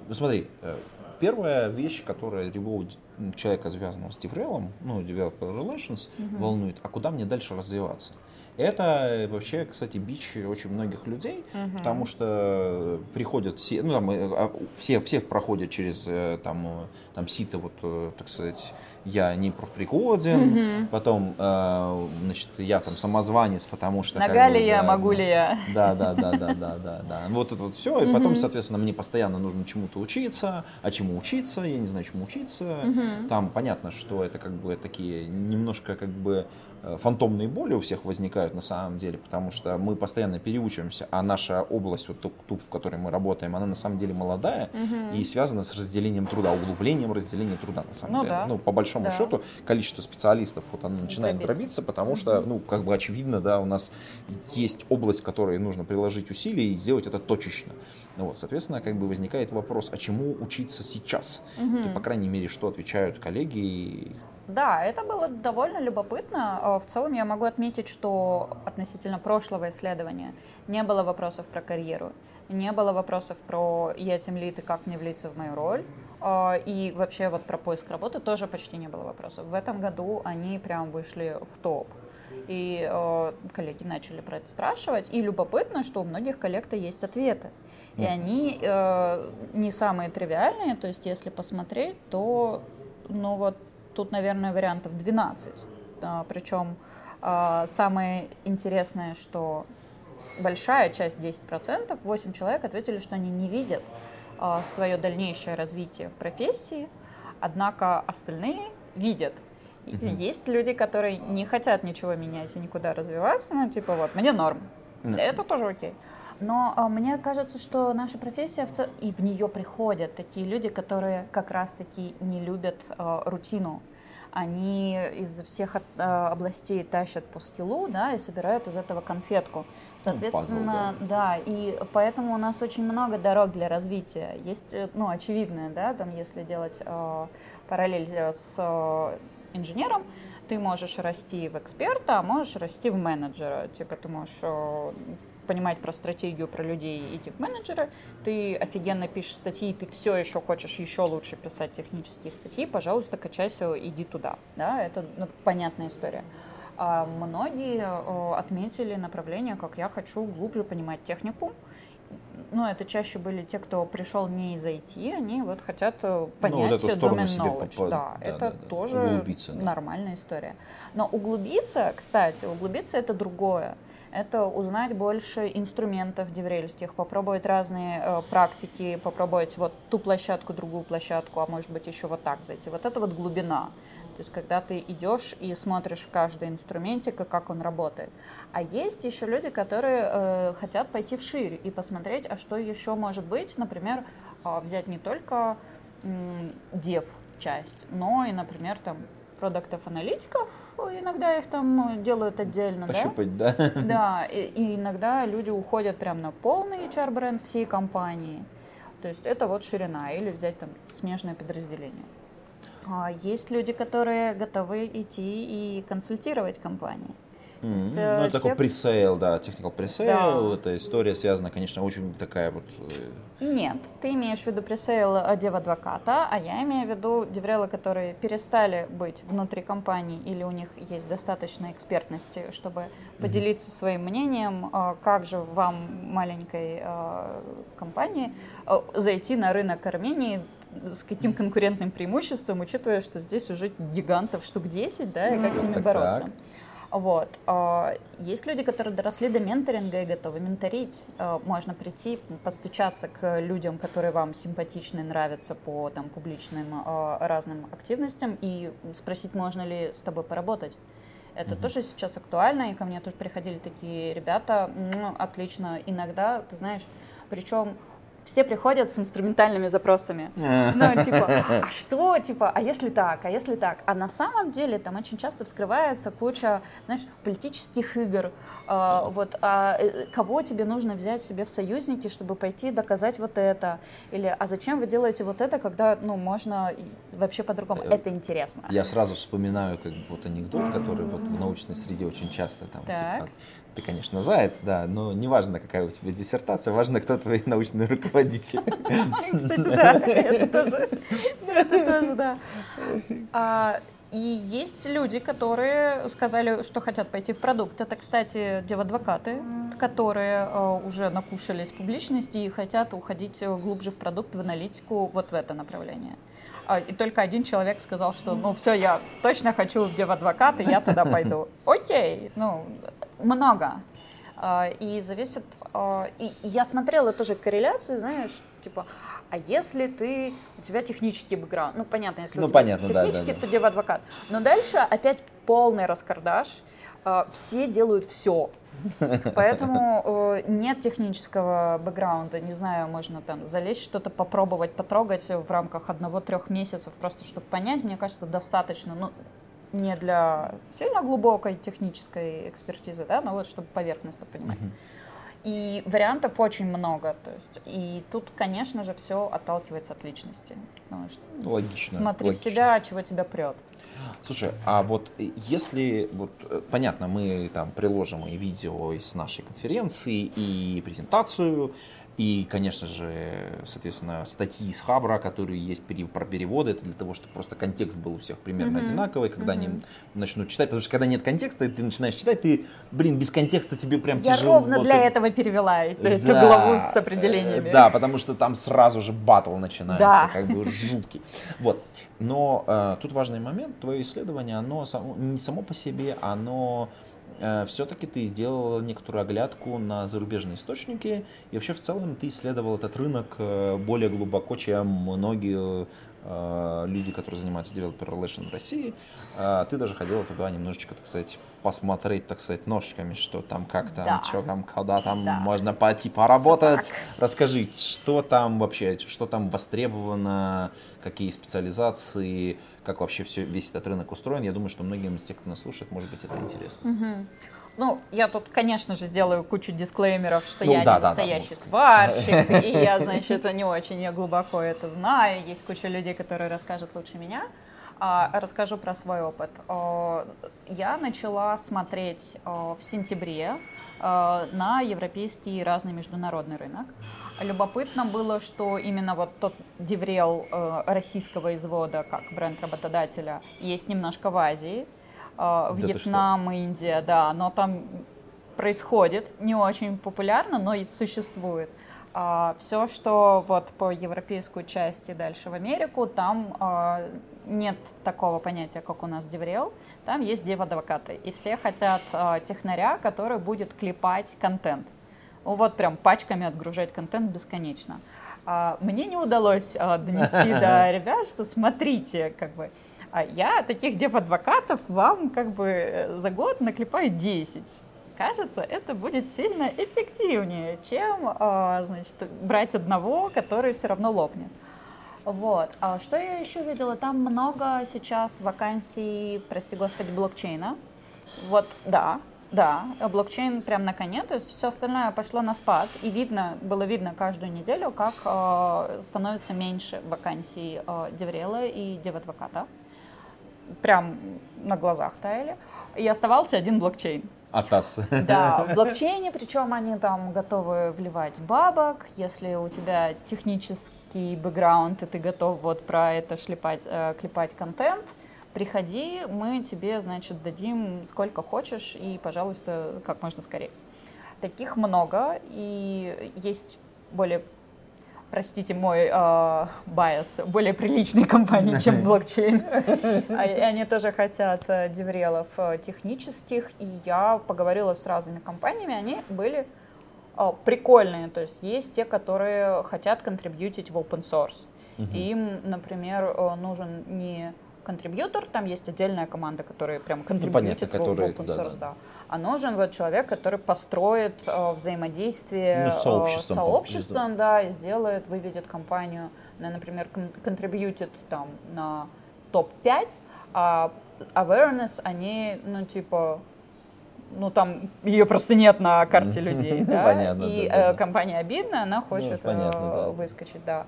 ну, смотри, э, первая вещь, которая д- человека, связанного с DevRel, ну, Developer Relations, волнует, а куда мне дальше развиваться? Это э, вообще, кстати, бич очень многих людей, потому что приходят все, ну там э, а, все, все проходят через э, там, там сито, вот, так сказать, я не профпригоден, потом, э, значит, я там самозванец, потому что...
Нога
бы,
ли я,
да,
могу
да.
ли я?
Да, да, да, да, да, да, да. Вот это вот все. И потом, соответственно, мне постоянно нужно чему-то учиться. А чему учиться? Я не знаю, чему учиться. Там понятно, что это как бы такие немножко как бы э, фантомные боли у всех возникают на самом деле, потому что мы постоянно переучиваемся, а наша область, вот ту, ту, в которой мы работаем, она на самом деле молодая и связана с разделением труда, углублением разделения труда на самом
Ну
деле.
да.
Ну, по большому
Да.
счету, количество специалистов вот оно начинает
Дробится.
дробиться, потому что, ну, как бы очевидно, да, у нас есть область, в которой нужно приложить усилия и сделать это точечно. Ну, вот, соответственно, как бы возникает вопрос, а чему учиться сейчас? И, по крайней мере, что отвечают коллеги? И-
Да, это было довольно любопытно. А, В целом я могу отметить, что относительно прошлого исследования не было вопросов про карьеру, не было вопросов про я тем лид и как мне влиться в мою роль. А, и вообще вот про поиск работы тоже почти не было вопросов. В этом году они прям вышли в топ. И э, коллеги начали про это спрашивать. И любопытно, что у многих коллег-то есть ответы. И они э, не самые тривиальные. То есть, если посмотреть, то, ну вот, тут, наверное, вариантов 12. А, причем э, самое интересное, что большая часть, 10%, 8 человек ответили, что они не видят э, свое дальнейшее развитие в профессии, однако остальные видят. И Есть люди, которые не хотят ничего менять и никуда развиваться, ну, типа, вот, мне норм.
Ну.
Это тоже окей. Но а, мне кажется, что наша профессия, в цел- и в нее приходят такие люди, которые как раз-таки не любят а, рутину. Они из всех от- а, областей тащат по скиллу, да, и собирают из этого конфетку. Соответственно, да. и поэтому у нас очень много дорог для развития. Есть, э, ну, очевидное, да, там, если делать э, параллель с э, инженером, ты можешь расти в эксперта, а можешь расти в менеджера. Типа ты можешь э, понимать про стратегию, про людей, идти в менеджеры, ты офигенно пишешь статьи, ты все еще хочешь еще лучше писать технические статьи, пожалуйста, качайся, иди туда. Да, это ну, понятная история. А многие э, отметили направление, как я хочу глубже понимать технику. Ну, это чаще были те, кто пришел не из IT, они вот хотят э, понять
Ну, вот эту
domain knowledge.
попа-
Да,
да,
это
да, да.
тоже
Углубиться, да.
нормальная история. Но углубиться, кстати, углубиться это другое. Это узнать больше инструментов деврельских, попробовать разные э, практики, попробовать вот ту площадку, другую площадку, а может быть еще вот так зайти. Вот это вот глубина. То есть, когда ты идешь и смотришь каждый инструментик и как он работает. А есть еще люди, которые э, хотят пойти вширь и посмотреть, а что еще может быть, например, а, взять не только м, дев часть, но и, например, там продуктов-аналитиков, иногда их там э, делают отдельно, да?
Пощупать, да?
Да, и, и иногда люди уходят прям на полный HR-бренд всей компании. То есть это вот ширина, или взять там смежное подразделение. А есть люди, которые готовы идти и консультировать компании. Есть,
Ну, это такой
те-
пресейл, да, technical пресейл.
Да.
Эта история связана, конечно, очень такая вот... э,
Нет, ты имеешь в виду пресейл э, дев-адвоката, а я имею в виду деврелы, которые перестали быть внутри компании или у них есть достаточно экспертности, чтобы поделиться своим мнением, как же вам, маленькой компании, зайти на рынок Армении с каким конкурентным преимуществом, учитывая, что здесь уже гигантов штук 10, да, и как с ними
Так,
бороться.
так.
Вот. а, Есть люди, которые доросли до менторинга и готовы менторить. А, Можно прийти, постучаться к людям, которые вам симпатичны, нравятся по там, публичным а, разным активностям и спросить, можно ли с тобой поработать. Это тоже сейчас актуально, и ко мне тоже приходили такие ребята, «М, отлично, иногда, ты знаешь, причем все приходят с инструментальными запросами. Ну, типа, а что, типа, а если так, а если так? А на самом деле там очень часто вскрывается куча, знаешь, политических игр. А, вот, а э, кого тебе нужно взять себе в союзники, чтобы пойти доказать вот это? Или, а зачем вы делаете вот это, когда, ну, можно вообще по-другому?
Э,
Это интересно.
Я сразу вспоминаю как вот анекдот, который вот в научной среде очень часто там,
Так.
типа, ты, конечно, заяц, да, но не важно, какая у тебя диссертация, важно, кто твой научный руководитель.
Кстати, да, это тоже, это тоже, да. А, И есть люди, которые сказали, что хотят пойти в продукт. Это, кстати, девадвокаты, которые э, уже накушались публичности и хотят уходить э, глубже в продукт, в аналитику, вот в это направление. А, И только один человек сказал, что ну все, я точно хочу в девадвокаты, я туда пойду. Окей, ну, много. А, И зависит... а, И я смотрела тоже корреляции, знаешь, типа, а если ты, у тебя технический бэкграунд, ну понятно, если
Ну,
у тебя
понятно, да, да,
технический,
да.
то дева адвокат. Но дальше опять полный раскардаш, все делают все. Поэтому э, нет технического бэкграунда, не знаю, можно там залезть, что-то попробовать, потрогать в рамках одного-трех месяцев, просто чтобы понять, мне кажется, достаточно, ну, не для сильно глубокой технической экспертизы, да, но вот чтобы поверхностно понимать. И вариантов очень много, то есть, и тут, конечно же, все отталкивается от личности. Потому что
Логично,
Смотри
логично.
в себя, чего тебя прет.
Слушай, а вот если, вот, э, понятно, мы там приложим и видео из нашей конференции, и презентацию, и, конечно же, соответственно, статьи из Хабра, которые есть про переводы, это для того, чтобы просто контекст был у всех примерно
Мгм.
одинаковый, когда
Мгм.
они начнут читать, потому что когда нет контекста, и ты начинаешь читать, ты, блин, без контекста тебе прям
Я
тяжело.
ровно для этого перевела эту
Да,
главу с определениями.
э, Да, потому что там сразу же батл начинается,
Да.
как бы жуткий. Вот. Но э, тут важный момент, твое исследование, оно само, не само по себе, оно все-таки ты сделал некоторую оглядку на зарубежные источники, и вообще в целом ты исследовал этот рынок э, более глубоко, чем многие э, люди, которые занимаются developer relation в России. Э, Ты даже ходила туда немножечко, так сказать, посмотреть, так сказать, ножками, что там, как там,
Да.
что там, когда там
Да.
можно пойти поработать.
так.
Расскажи, что там вообще, что там востребовано, какие специализации, как вообще все, весь этот рынок устроен. Я думаю, что многим из тех, кто нас слушает, может быть, это интересно.
Ну, я тут, конечно же, сделаю кучу дисклеймеров, что
Ну,
я
да,
не
да, да,
настоящий
ну.
сварщик, и я, значит, не очень глубоко это знаю. Есть куча людей, которые расскажут лучше меня. А, Расскажу про свой опыт. Я начала смотреть в сентябре на европейский разный международный рынок. Любопытно было, что именно вот тот деврел российского извода, как бренд работодателя, есть немножко в Азии. Вьетнам, Индия, да, но там происходит, не очень популярно, но и существует. все, что вот по европейскую часть и дальше в Америку, там а, нет такого понятия, как у нас деврел, там есть дев-адвокаты, и все хотят а, технаря, который будет клепать контент. Ну, Вот прям пачками отгружать контент бесконечно. А, Мне не удалось а, донести до ребят, что смотрите, как бы, а я таких дев-адвокатов вам как бы э, за год наклепаю 10. Кажется, это будет сильно эффективнее, чем а, значит, брать одного, который все равно лопнет. Вот. А что я еще видела? Там много сейчас вакансий, прости господи, блокчейна. Вот, да, да, блокчейн прям на коне, то есть все остальное пошло на спад, и видно, было видно каждую неделю, как э, становится меньше вакансий э, деврела и девадвоката. Прям на глазах таяли. И оставался один блокчейн.
Атас.
Да, в блокчейне, причем они там готовы вливать бабок, если у тебя технический бэкграунд, и ты готов вот про это шлепать, э, клепать контент, приходи, мы тебе, значит, дадим сколько хочешь и, пожалуйста, как можно скорее. Таких много, и есть более простите мой э, bias, более приличные компании, чем блокчейн. А- И они тоже хотят э, деврелов э, технических. И я поговорила с разными компаниями, они были прикольные. То есть есть те, которые хотят контрибьютить в open source. Им, например, э, нужен не контрибьютор, там есть отдельная команда, которая прям контрибьютит в- в
которые-
open
да,
source,
да.
да. А нужен вот человек, который построит э, взаимодействие
Ну, с
э,
сообществом,
сообществом, да, и сделает, выведет компанию, на, например, кон- контрибьютит там на топ-5, а awareness они, ну, типа, ну, там ее просто нет на карте людей, да,
Понятно,
и
да, да,
э,
да.
компания обидна, она хочет
понятно,
э,
да,
выскочить, да.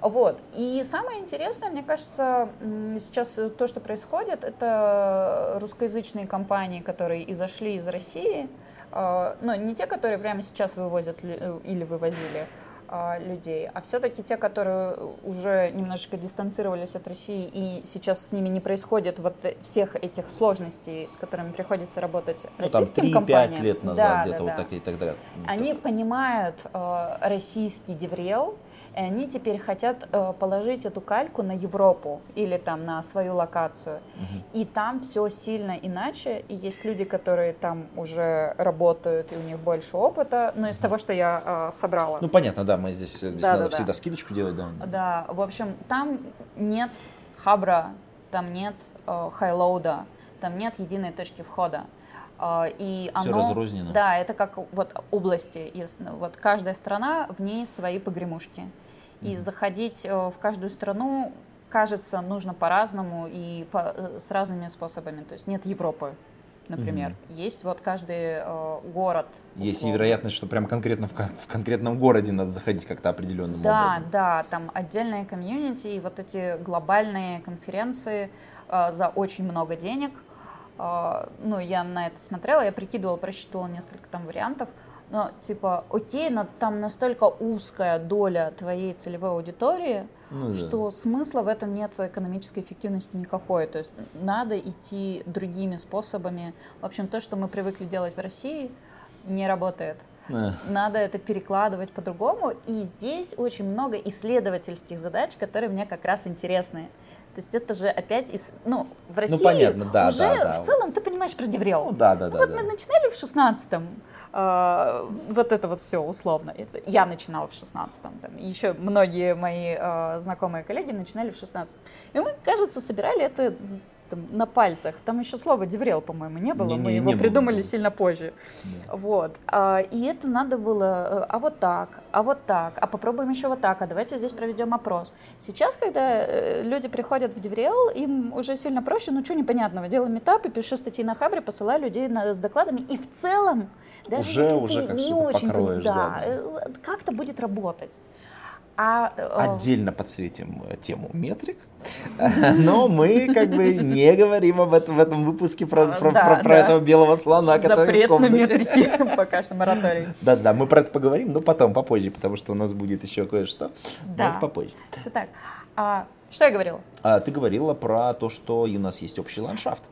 Вот. И самое интересное, мне кажется, сейчас э, то, что происходит, это русскоязычные компании, которые и зашли из России, э, ну, не те, которые прямо сейчас вывозят или вывозили людей, а все-таки те, которые уже немножечко дистанцировались от России, и сейчас с ними не происходит вот э, всех этих сложностей, с которыми приходится работать
Ну, там
российским
3-5
компаниям.
лет назад
Да,
где-то
да,
вот
да.
так и так далее.
Они понимают э, российский деврел, и они теперь хотят э, положить эту кальку на Европу или там на свою локацию. И там все сильно иначе. И есть люди, которые там уже работают, и у них больше опыта. Но из того, что я э, собрала.
Ну, понятно, да, мы здесь, здесь
Да,
надо
да, да.
всегда скидочку делать, да.
Да, в общем, там нет хабра, там нет э, хайлоуда, там нет единой точки входа. Э, и оно,
разрознено.
Да, это как вот области. Вот каждая страна, в ней свои погремушки. И заходить э, в каждую страну, кажется, нужно по-разному и по- э, с разными способами. То есть нет Европы, например. Есть вот каждый э, город.
Есть и вероятность, что прям конкретно в, кон- в конкретном городе надо заходить как-то определенным
Да,
образом.
да, там отдельные комьюнити и вот эти глобальные конференции, э, за очень много денег. Э, ну, я на это смотрела, я прикидывала, просчитывала несколько там вариантов. Но, типа, окей, но там настолько узкая доля твоей целевой аудитории,
Ну да.
что смысла в этом нет экономической эффективности никакой. То есть надо идти другими способами. В общем, то, что мы привыкли делать в России, не работает. Надо это перекладывать по-другому. И здесь очень много исследовательских задач, которые мне как раз интересны. То есть это же опять, из, ну, в России
понятно, да,
уже
да, да.
в целом ты понимаешь про Деврел.
Ну да, да, да.
вот
да.
мы начинали в 16-м, э, вот это вот все условно. Я начинала в 16-м, там, еще многие мои э, знакомые коллеги начинали в 16-м. И мы, кажется, собирали это там, на пальцах. Там еще слова деврел, по-моему, не было.
Не-
мы
не-
его
не было,
придумали
да.
сильно позже. Вот. А, и это надо было, э, а вот так, а вот так, а попробуем еще вот так, а давайте здесь проведем опрос. Сейчас, когда э, люди приходят в Деврел, им уже сильно проще, ну что непонятного, делаем метапы, пишу статьи на Хабре, посылаю людей на- с докладами, и в целом, даже
Уже-
если
уже
ты не очень,
покроешь,
да,
да, да.
э, как-то будет работать. А, э,
Отдельно подсветим э, тему метрик, но мы как бы не говорим об этом в этом выпуске про, про-
Да,
про- про
да.
этого белого слона, который в
запрет на
комнате.
метрики, пока что мораторий.
Да-да, мы про это поговорим, но потом, попозже, потому что у нас будет еще кое-что.
Да.
это попозже.
Всё так. А, что я говорила?
А, ты говорила про то, что у нас есть общий ландшафт.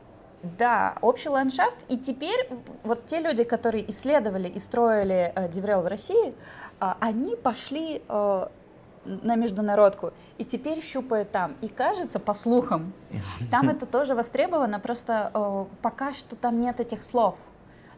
Да, общий ландшафт. И теперь вот те люди, которые исследовали и строили э, Деврел в России, а, они пошли э, на международку и теперь щупают там. И кажется, по слухам, там это тоже востребовано, просто э, пока что там нет этих слов.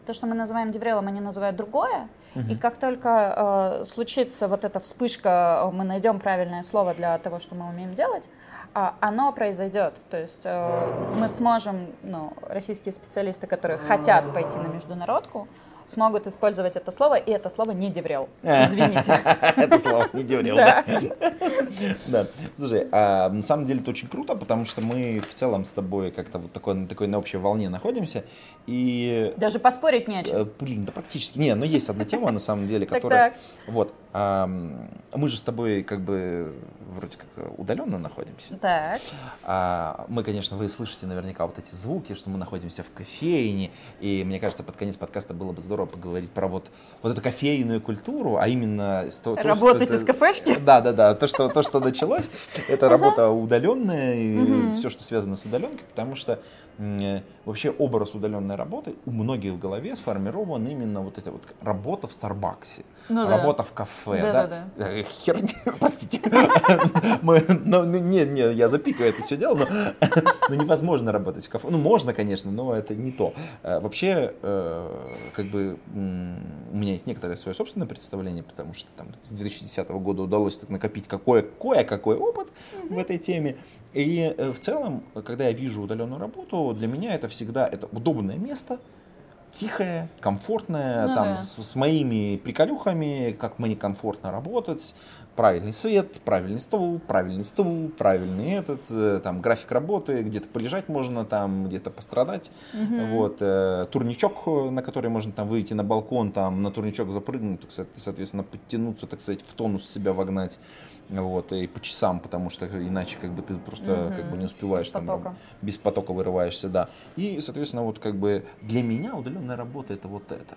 То, что мы называем Деврелом, они называют другое. И как только э, случится вот эта вспышка, э, мы найдем правильное слово для того, что мы умеем делать, а, оно произойдет. То есть э, мы сможем, ну, российские специалисты, которые хотят пойти на международку, смогут использовать это слово, и это слово не деврел. Извините.
Это слово не деврел,
Да.
да? Слушай, а на самом деле это очень круто, потому что мы в целом с тобой как-то вот такой, на такой на общей волне находимся. И
Даже поспорить не о чем.
Э, Блин, да практически. Не, но есть одна тема, на самом деле, которая... Вот. Мы же с тобой как бы вроде как удаленно находимся.
Так.
А, Мы, конечно, вы слышите наверняка вот эти звуки, что мы находимся в кофейне. И мне кажется, под конец подкаста было бы здорово поговорить про вот, вот эту кофейную культуру, а именно... то- то,
Работать
это-
из кафешки?
Да, да, да. То, что, то, что началось, это работа удаленная, и все, что связано с удаленкой, потому что вообще образ удаленной работы у многих в голове сформирован именно вот эта вот работа в Старбаксе,
Ну
работа в кафе,
Да,
да?
да,
Э, Херня, простите. Мы- ну, ну, Не, не, я запикаю это все дело, но ну, невозможно работать в кафе. Ну, можно, конечно, но это не то. Э, Вообще, э, как бы, у меня есть некоторое свое собственное представление, потому что там с 2010 года удалось так накопить какое, кое-какой опыт в этой теме. И э, в целом, когда я вижу удаленную работу, для меня это всегда это удобное место, тихое, комфортное,
Ну
там
да.
с, с моими приколюхами, как мне комфортно работать, правильный свет, правильный стол, правильный стул, правильный этот, э, там график работы, где-то полежать можно, там где-то пострадать, вот э, турничок, на который можно там выйти на балкон, там на турничок запрыгнуть, так соответственно подтянуться, так сказать, в тонус себя вогнать, вот и по часам, потому что иначе как бы ты просто как бы не успеваешь
Без
там
потока.
без потока вырываешься, да. И, соответственно, вот как бы для меня удаленная работа это вот это.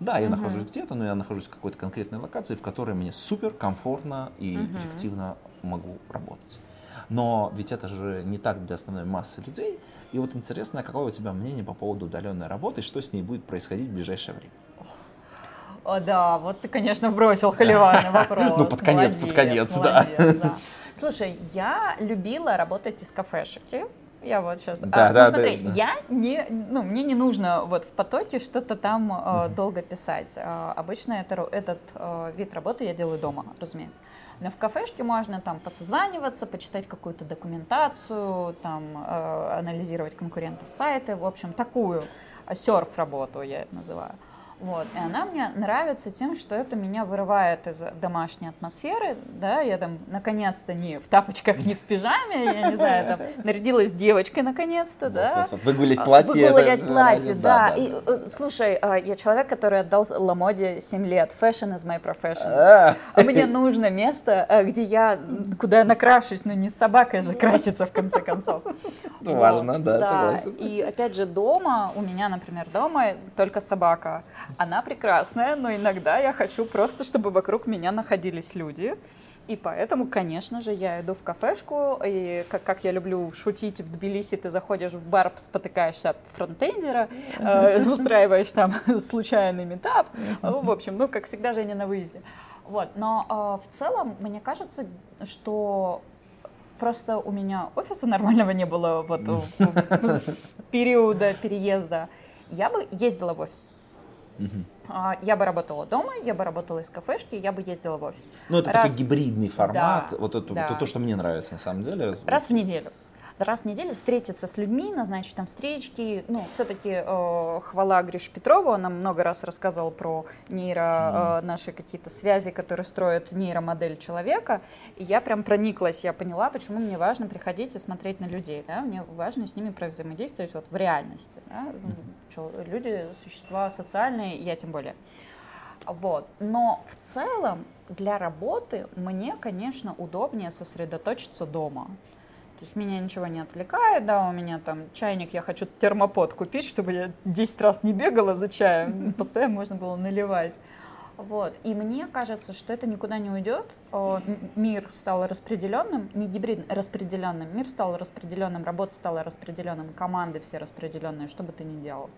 Да, я нахожусь где-то, но я нахожусь в какой-то конкретной локации, в которой мне супер комфортно и эффективно могу работать. Но ведь это же не так для основной массы людей. И вот интересно, какое у тебя мнение по поводу удаленной работы, что с ней будет происходить в ближайшее время?
О, да, вот ты, конечно, бросил холиварный вопрос.
Ну, под конец, под конец, да.
молодец, да. Слушай, я любила работать из кафешки. Я вот сейчас.
Да,
а,
да,
ну, смотри,
да, да.
я не, ну, мне не нужно вот в потоке что-то там э, долго писать. Э, обычно это, этот э, вид работы я делаю дома, разумеется. Но в кафешке можно там посозваниваться, почитать какую-то документацию, там э, анализировать конкурентов сайты, в общем, такую серф работу я это называю. Вот. И она мне нравится тем, что это меня вырывает из домашней атмосферы, да, я там наконец-то не в тапочках, не в пижаме, я не знаю, там нарядилась девочкой наконец-то, да.
Выгулять платье.
Выгулять платье, да. И, э, слушай, а, я человек, который отдал Ламоде 7 лет, fashion is my profession.
А,
А Мне нужно место, э, где я, куда я накрашусь, но не с собакой же краситься в конце концов.
Ну, важно, да, согласен.
И опять же дома, у меня, например, дома только собака. Она прекрасная, но иногда я хочу просто, чтобы вокруг меня находились люди. И поэтому, конечно же, я иду в кафешку, и как, как я люблю шутить в Тбилиси, ты заходишь в бар, спотыкаешься об фронтендера, э, устраиваешь там случайный метап. Ну, В общем, ну, как всегда, Женя на выезде. Вот. Но э, в целом, мне кажется, что просто у меня офиса нормального не было вот с периода переезда. Я бы ездила в офис. А, Я бы работала дома, я бы работала из кафешки, я бы ездила в офис.
Ну, это
Раз-
такой гибридный формат.
Да,
вот это,
да.
это то, что мне нравится на самом деле.
Раз в неделю. Раз в неделю встретиться с людьми, назначить там встречки. Ну, все-таки хвала Гриш Петрову, она много раз рассказывала про нейро, э, наши какие-то связи, которые строят нейромодель человека. И я прям прониклась, я поняла, почему мне важно приходить и смотреть на людей. Да? Мне важно с ними взаимодействовать вот в реальности. да. Чел- Люди — существа социальные, я тем более. Вот. Но в целом для работы мне, конечно, удобнее сосредоточиться дома. Есть меня ничего не отвлекает, да, у меня там чайник, я хочу термопод купить, чтобы я 10 раз не бегала за чаем, постоянно можно было наливать. Вот. И мне кажется, что это никуда не уйдет. Мир стал распределенным, не гибридным, распределенным. Мир стал распределенным, работа стала распределенным, команды все распределенные, что бы ты ни делал.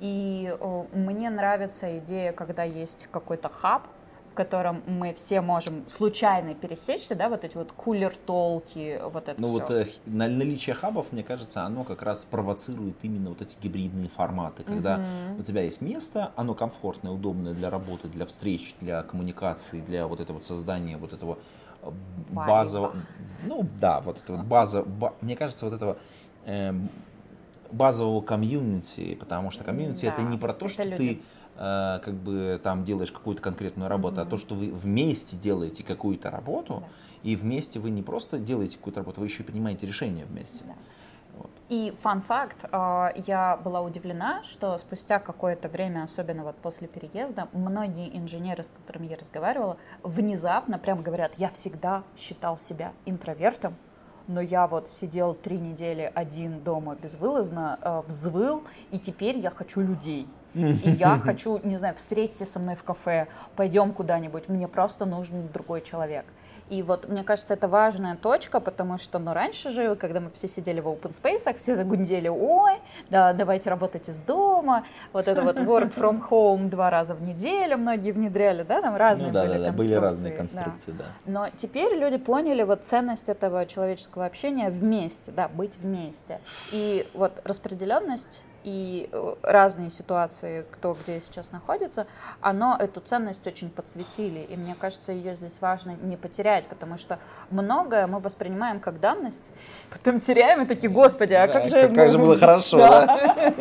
И мне нравится идея, когда есть какой-то хаб, в котором мы все можем случайно пересечься, да, вот эти вот кулер-толки, вот это
Ну
все.
вот э, наличие хабов, мне кажется, оно как раз провоцирует именно вот эти гибридные форматы, когда у тебя есть место, оно комфортное, удобное для работы, для встреч, для коммуникации, для вот этого вот создания вот этого э, базового, ну да, вот это вот база, ба- мне кажется, вот этого эм, базового комьюнити, потому что комьюнити это
Да,
не про то,
это
что
люди.
ты э, как бы там делаешь какую-то конкретную работу, а то, что вы вместе делаете какую-то работу, и вместе вы не просто делаете какую-то работу, вы еще и принимаете решения вместе.
Да.
Вот.
И фан-факт, э, я была удивлена, что спустя какое-то время, особенно вот после переезда, многие инженеры, с которыми я разговаривала, внезапно прям говорят, я всегда считал себя интровертом, но я вот сидел три недели один дома безвылазно, э, взвыл, и теперь я хочу людей. И я хочу, не знаю, встретиться со мной в кафе, пойдем куда-нибудь, мне просто нужен другой человек. И вот, мне кажется, это важная точка, потому что, ну, раньше же, когда мы все сидели в open space, все гундели, ой, да, давайте работать из дома, вот это вот work from home два раза в неделю многие внедряли, да, там разные
ну да,
были
да, да, были разные
конструкции, да.
конструкции, да.
Но теперь люди поняли вот ценность этого человеческого общения вместе, да, быть вместе. И вот распределенность и э, разные ситуации, кто где сейчас находится, оно эту ценность очень подсветили. И мне кажется, ее здесь важно не потерять, потому что многое мы воспринимаем как данность, потом теряем и такие, господи, а
Да,
как же...
как- как же было хорошо, да?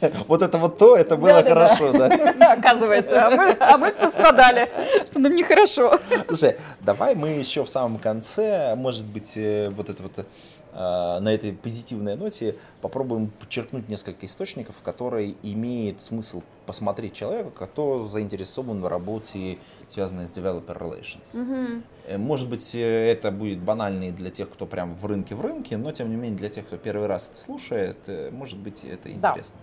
Вот это вот то, это было хорошо, да.
Оказывается, а мы, а все страдали, нам нехорошо.
Слушай, давай мы еще в самом конце, может быть, э, вот это вот э, на этой позитивной ноте попробуем подчеркнуть несколько источников, которые имеют смысл посмотреть человека, кто заинтересован в работе, связанной с developer relations. Э, Может быть, э, это будет банально и для тех, кто прям в рынке в рынке, но тем не менее для тех, кто первый раз это слушает, э, может быть, это
Да.
интересно.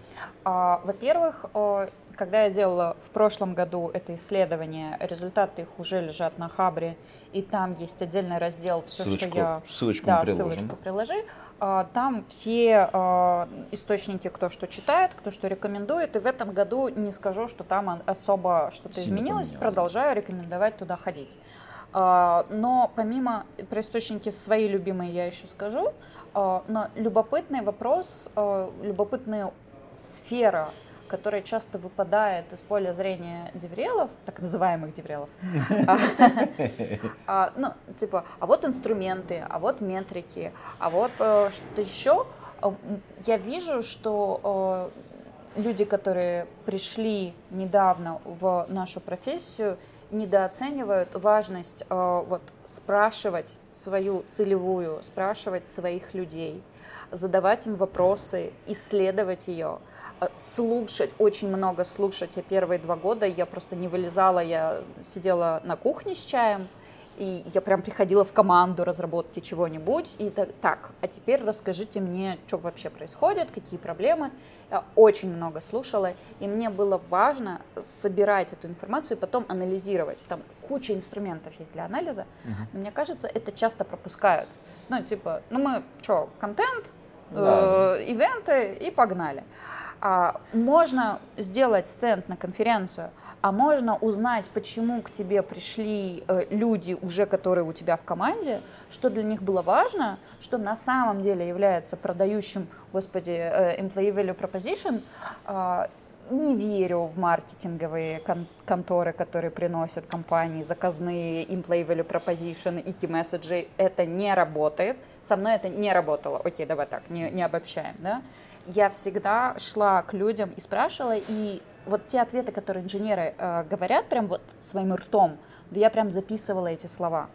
А, Во-первых, э, когда я делала в прошлом году это исследование, результаты их уже лежат на Хабре, и там есть отдельный раздел «Все,
Ссылочку-
что я...»
ссылочку
да,
приложим.
ссылочку приложи. А, Там все а, источники, кто что читает, кто что рекомендует, и в этом году не скажу, что там особо что-то
Сильно
изменилось,
поменялось.
продолжаю рекомендовать туда ходить. А, Но помимо про источники свои любимые я еще скажу, но любопытный вопрос, любопытная сфера, которая часто выпадает из поля зрения деврелов, так называемых деврелов. А, Ну, типа, а вот инструменты, а вот метрики, а вот э, что-то еще. Я вижу, что люди, которые пришли недавно в нашу профессию, недооценивают важность э, вот, спрашивать свою целевую, спрашивать своих людей, задавать им вопросы, исследовать ее, э, слушать, очень много слушать. Я первые два года, я просто не вылезала, я сидела на кухне с чаем, и я прям приходила в команду разработки чего-нибудь, и так, так, а теперь расскажите мне, что вообще происходит, какие проблемы. Я очень много слушала, и мне было важно собирать эту информацию и потом анализировать. Там куча инструментов есть для анализа, но мне кажется, это часто пропускают. Ну, типа, ну мы что, контент,
Да.
э, ивенты и погнали. А, можно сделать стенд на конференцию, а можно узнать, почему к тебе пришли э, люди, уже которые у тебя в команде, что для них было важно, что на самом деле является продающим, господи, э, employee value proposition. А, не верю в маркетинговые кон- конторы, которые приносят компании заказные employee value proposition и key месседжи. Это не работает. Со мной это не работало. Окей, давай так, не, не обобщаем, да? Я всегда шла к людям и спрашивала, и вот те ответы, которые инженеры э, говорят прям вот своим ртом, да я прям записывала эти слова.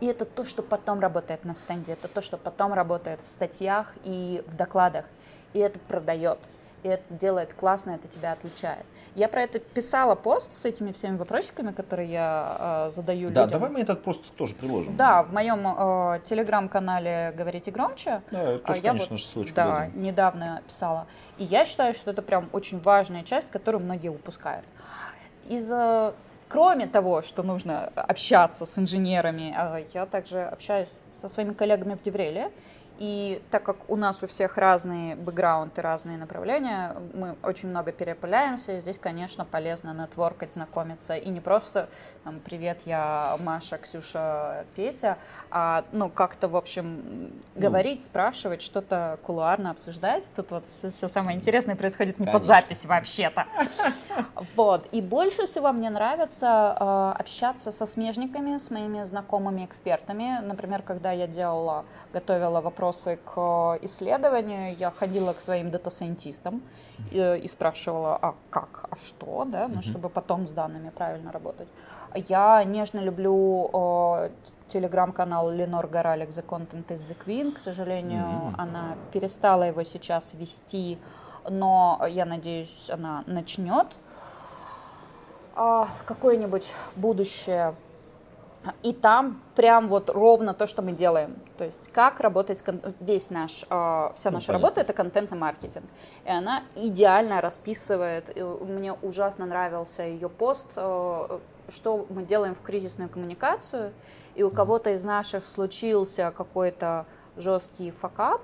И это то, что потом работает на стенде, это то, что потом работает в статьях и в докладах. И это продает. И это делает классно, это тебя отличает. Я про это писала пост с этими всеми вопросиками, которые я э, задаю
Да,
людям.
давай мы этот пост тоже приложим.
Да, в моем э, телеграм-канале «Говорите громче».
Да,
а
тоже,
я
конечно
вот,
же, ссылочку
Да,
дадим.
недавно писала. И я считаю, что это прям очень важная часть, которую многие упускают. Из, э, кроме того, что нужно общаться с инженерами, э, я также общаюсь со своими коллегами в Девреле. И так как у нас у всех разные бэкграунды, разные направления, мы очень много перепыляемся, и здесь, конечно, полезно нетворкать, знакомиться. И не просто там, «Привет, я Маша, Ксюша, Петя», а ну, как-то, в общем, говорить, спрашивать, что-то кулуарно обсуждать. Тут вот все, самое интересное происходит не под
Конечно.
запись вообще-то. Вот. И больше всего мне нравится э, общаться со смежниками, с моими знакомыми экспертами. Например, когда я делала, готовила вопросы к э, исследованию, я ходила к своим дата-сайентистам э, и спрашивала, а как, а что, да, ну, чтобы потом с данными правильно работать. Я нежно люблю э, телеграм-канал Ленор Горалик The Content is the Queen. К сожалению, она перестала его сейчас вести, но я надеюсь, она начнет а, в какое-нибудь будущее. И там прям вот ровно то, что мы делаем. То есть как работать весь наш, а, вся
Ну,
наша
понятно.
работа это контентный маркетинг. И она идеально расписывает. И мне ужасно нравился ее пост, э, что мы делаем в кризисную коммуникацию. И у кого-то из наших случился какой-то жесткий факап,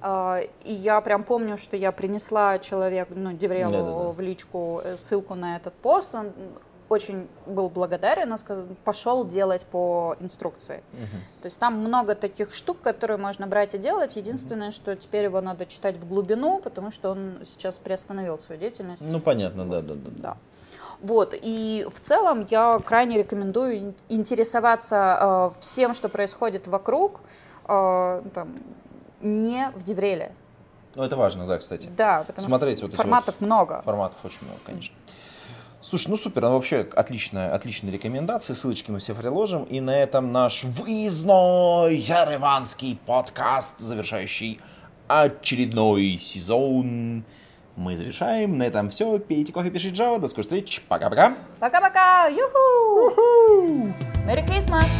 а, И я прям помню, что я принесла человек, ну, Деврелу
Да-да-да.
в личку э, ссылку на этот пост. Он очень был благодарен, он сказал, пошел делать по инструкции. То есть там много таких штук, которые можно брать и делать. Единственное, что теперь его надо читать в глубину, потому что он сейчас приостановил свою деятельность.
Ну, понятно, да, да, да.
Да. Вот, и в целом я крайне рекомендую ин- интересоваться э, всем, что происходит вокруг, э, там, не в Девреле.
Ну, это важно, да, кстати.
Да, потому
Смотреть
что
вот
форматов
вот
много.
Форматов очень много, конечно. Слушай, ну супер, ну вообще отличная, отличные рекомендации, ссылочки мы все приложим. И на этом наш выездной яреванский подкаст, завершающий очередной сезон, мы завершаем. На этом все. Пейте кофе, пишите Java. До скорой встречи. Пока-пока.
Пока-пока! Юху! Merry Christmas!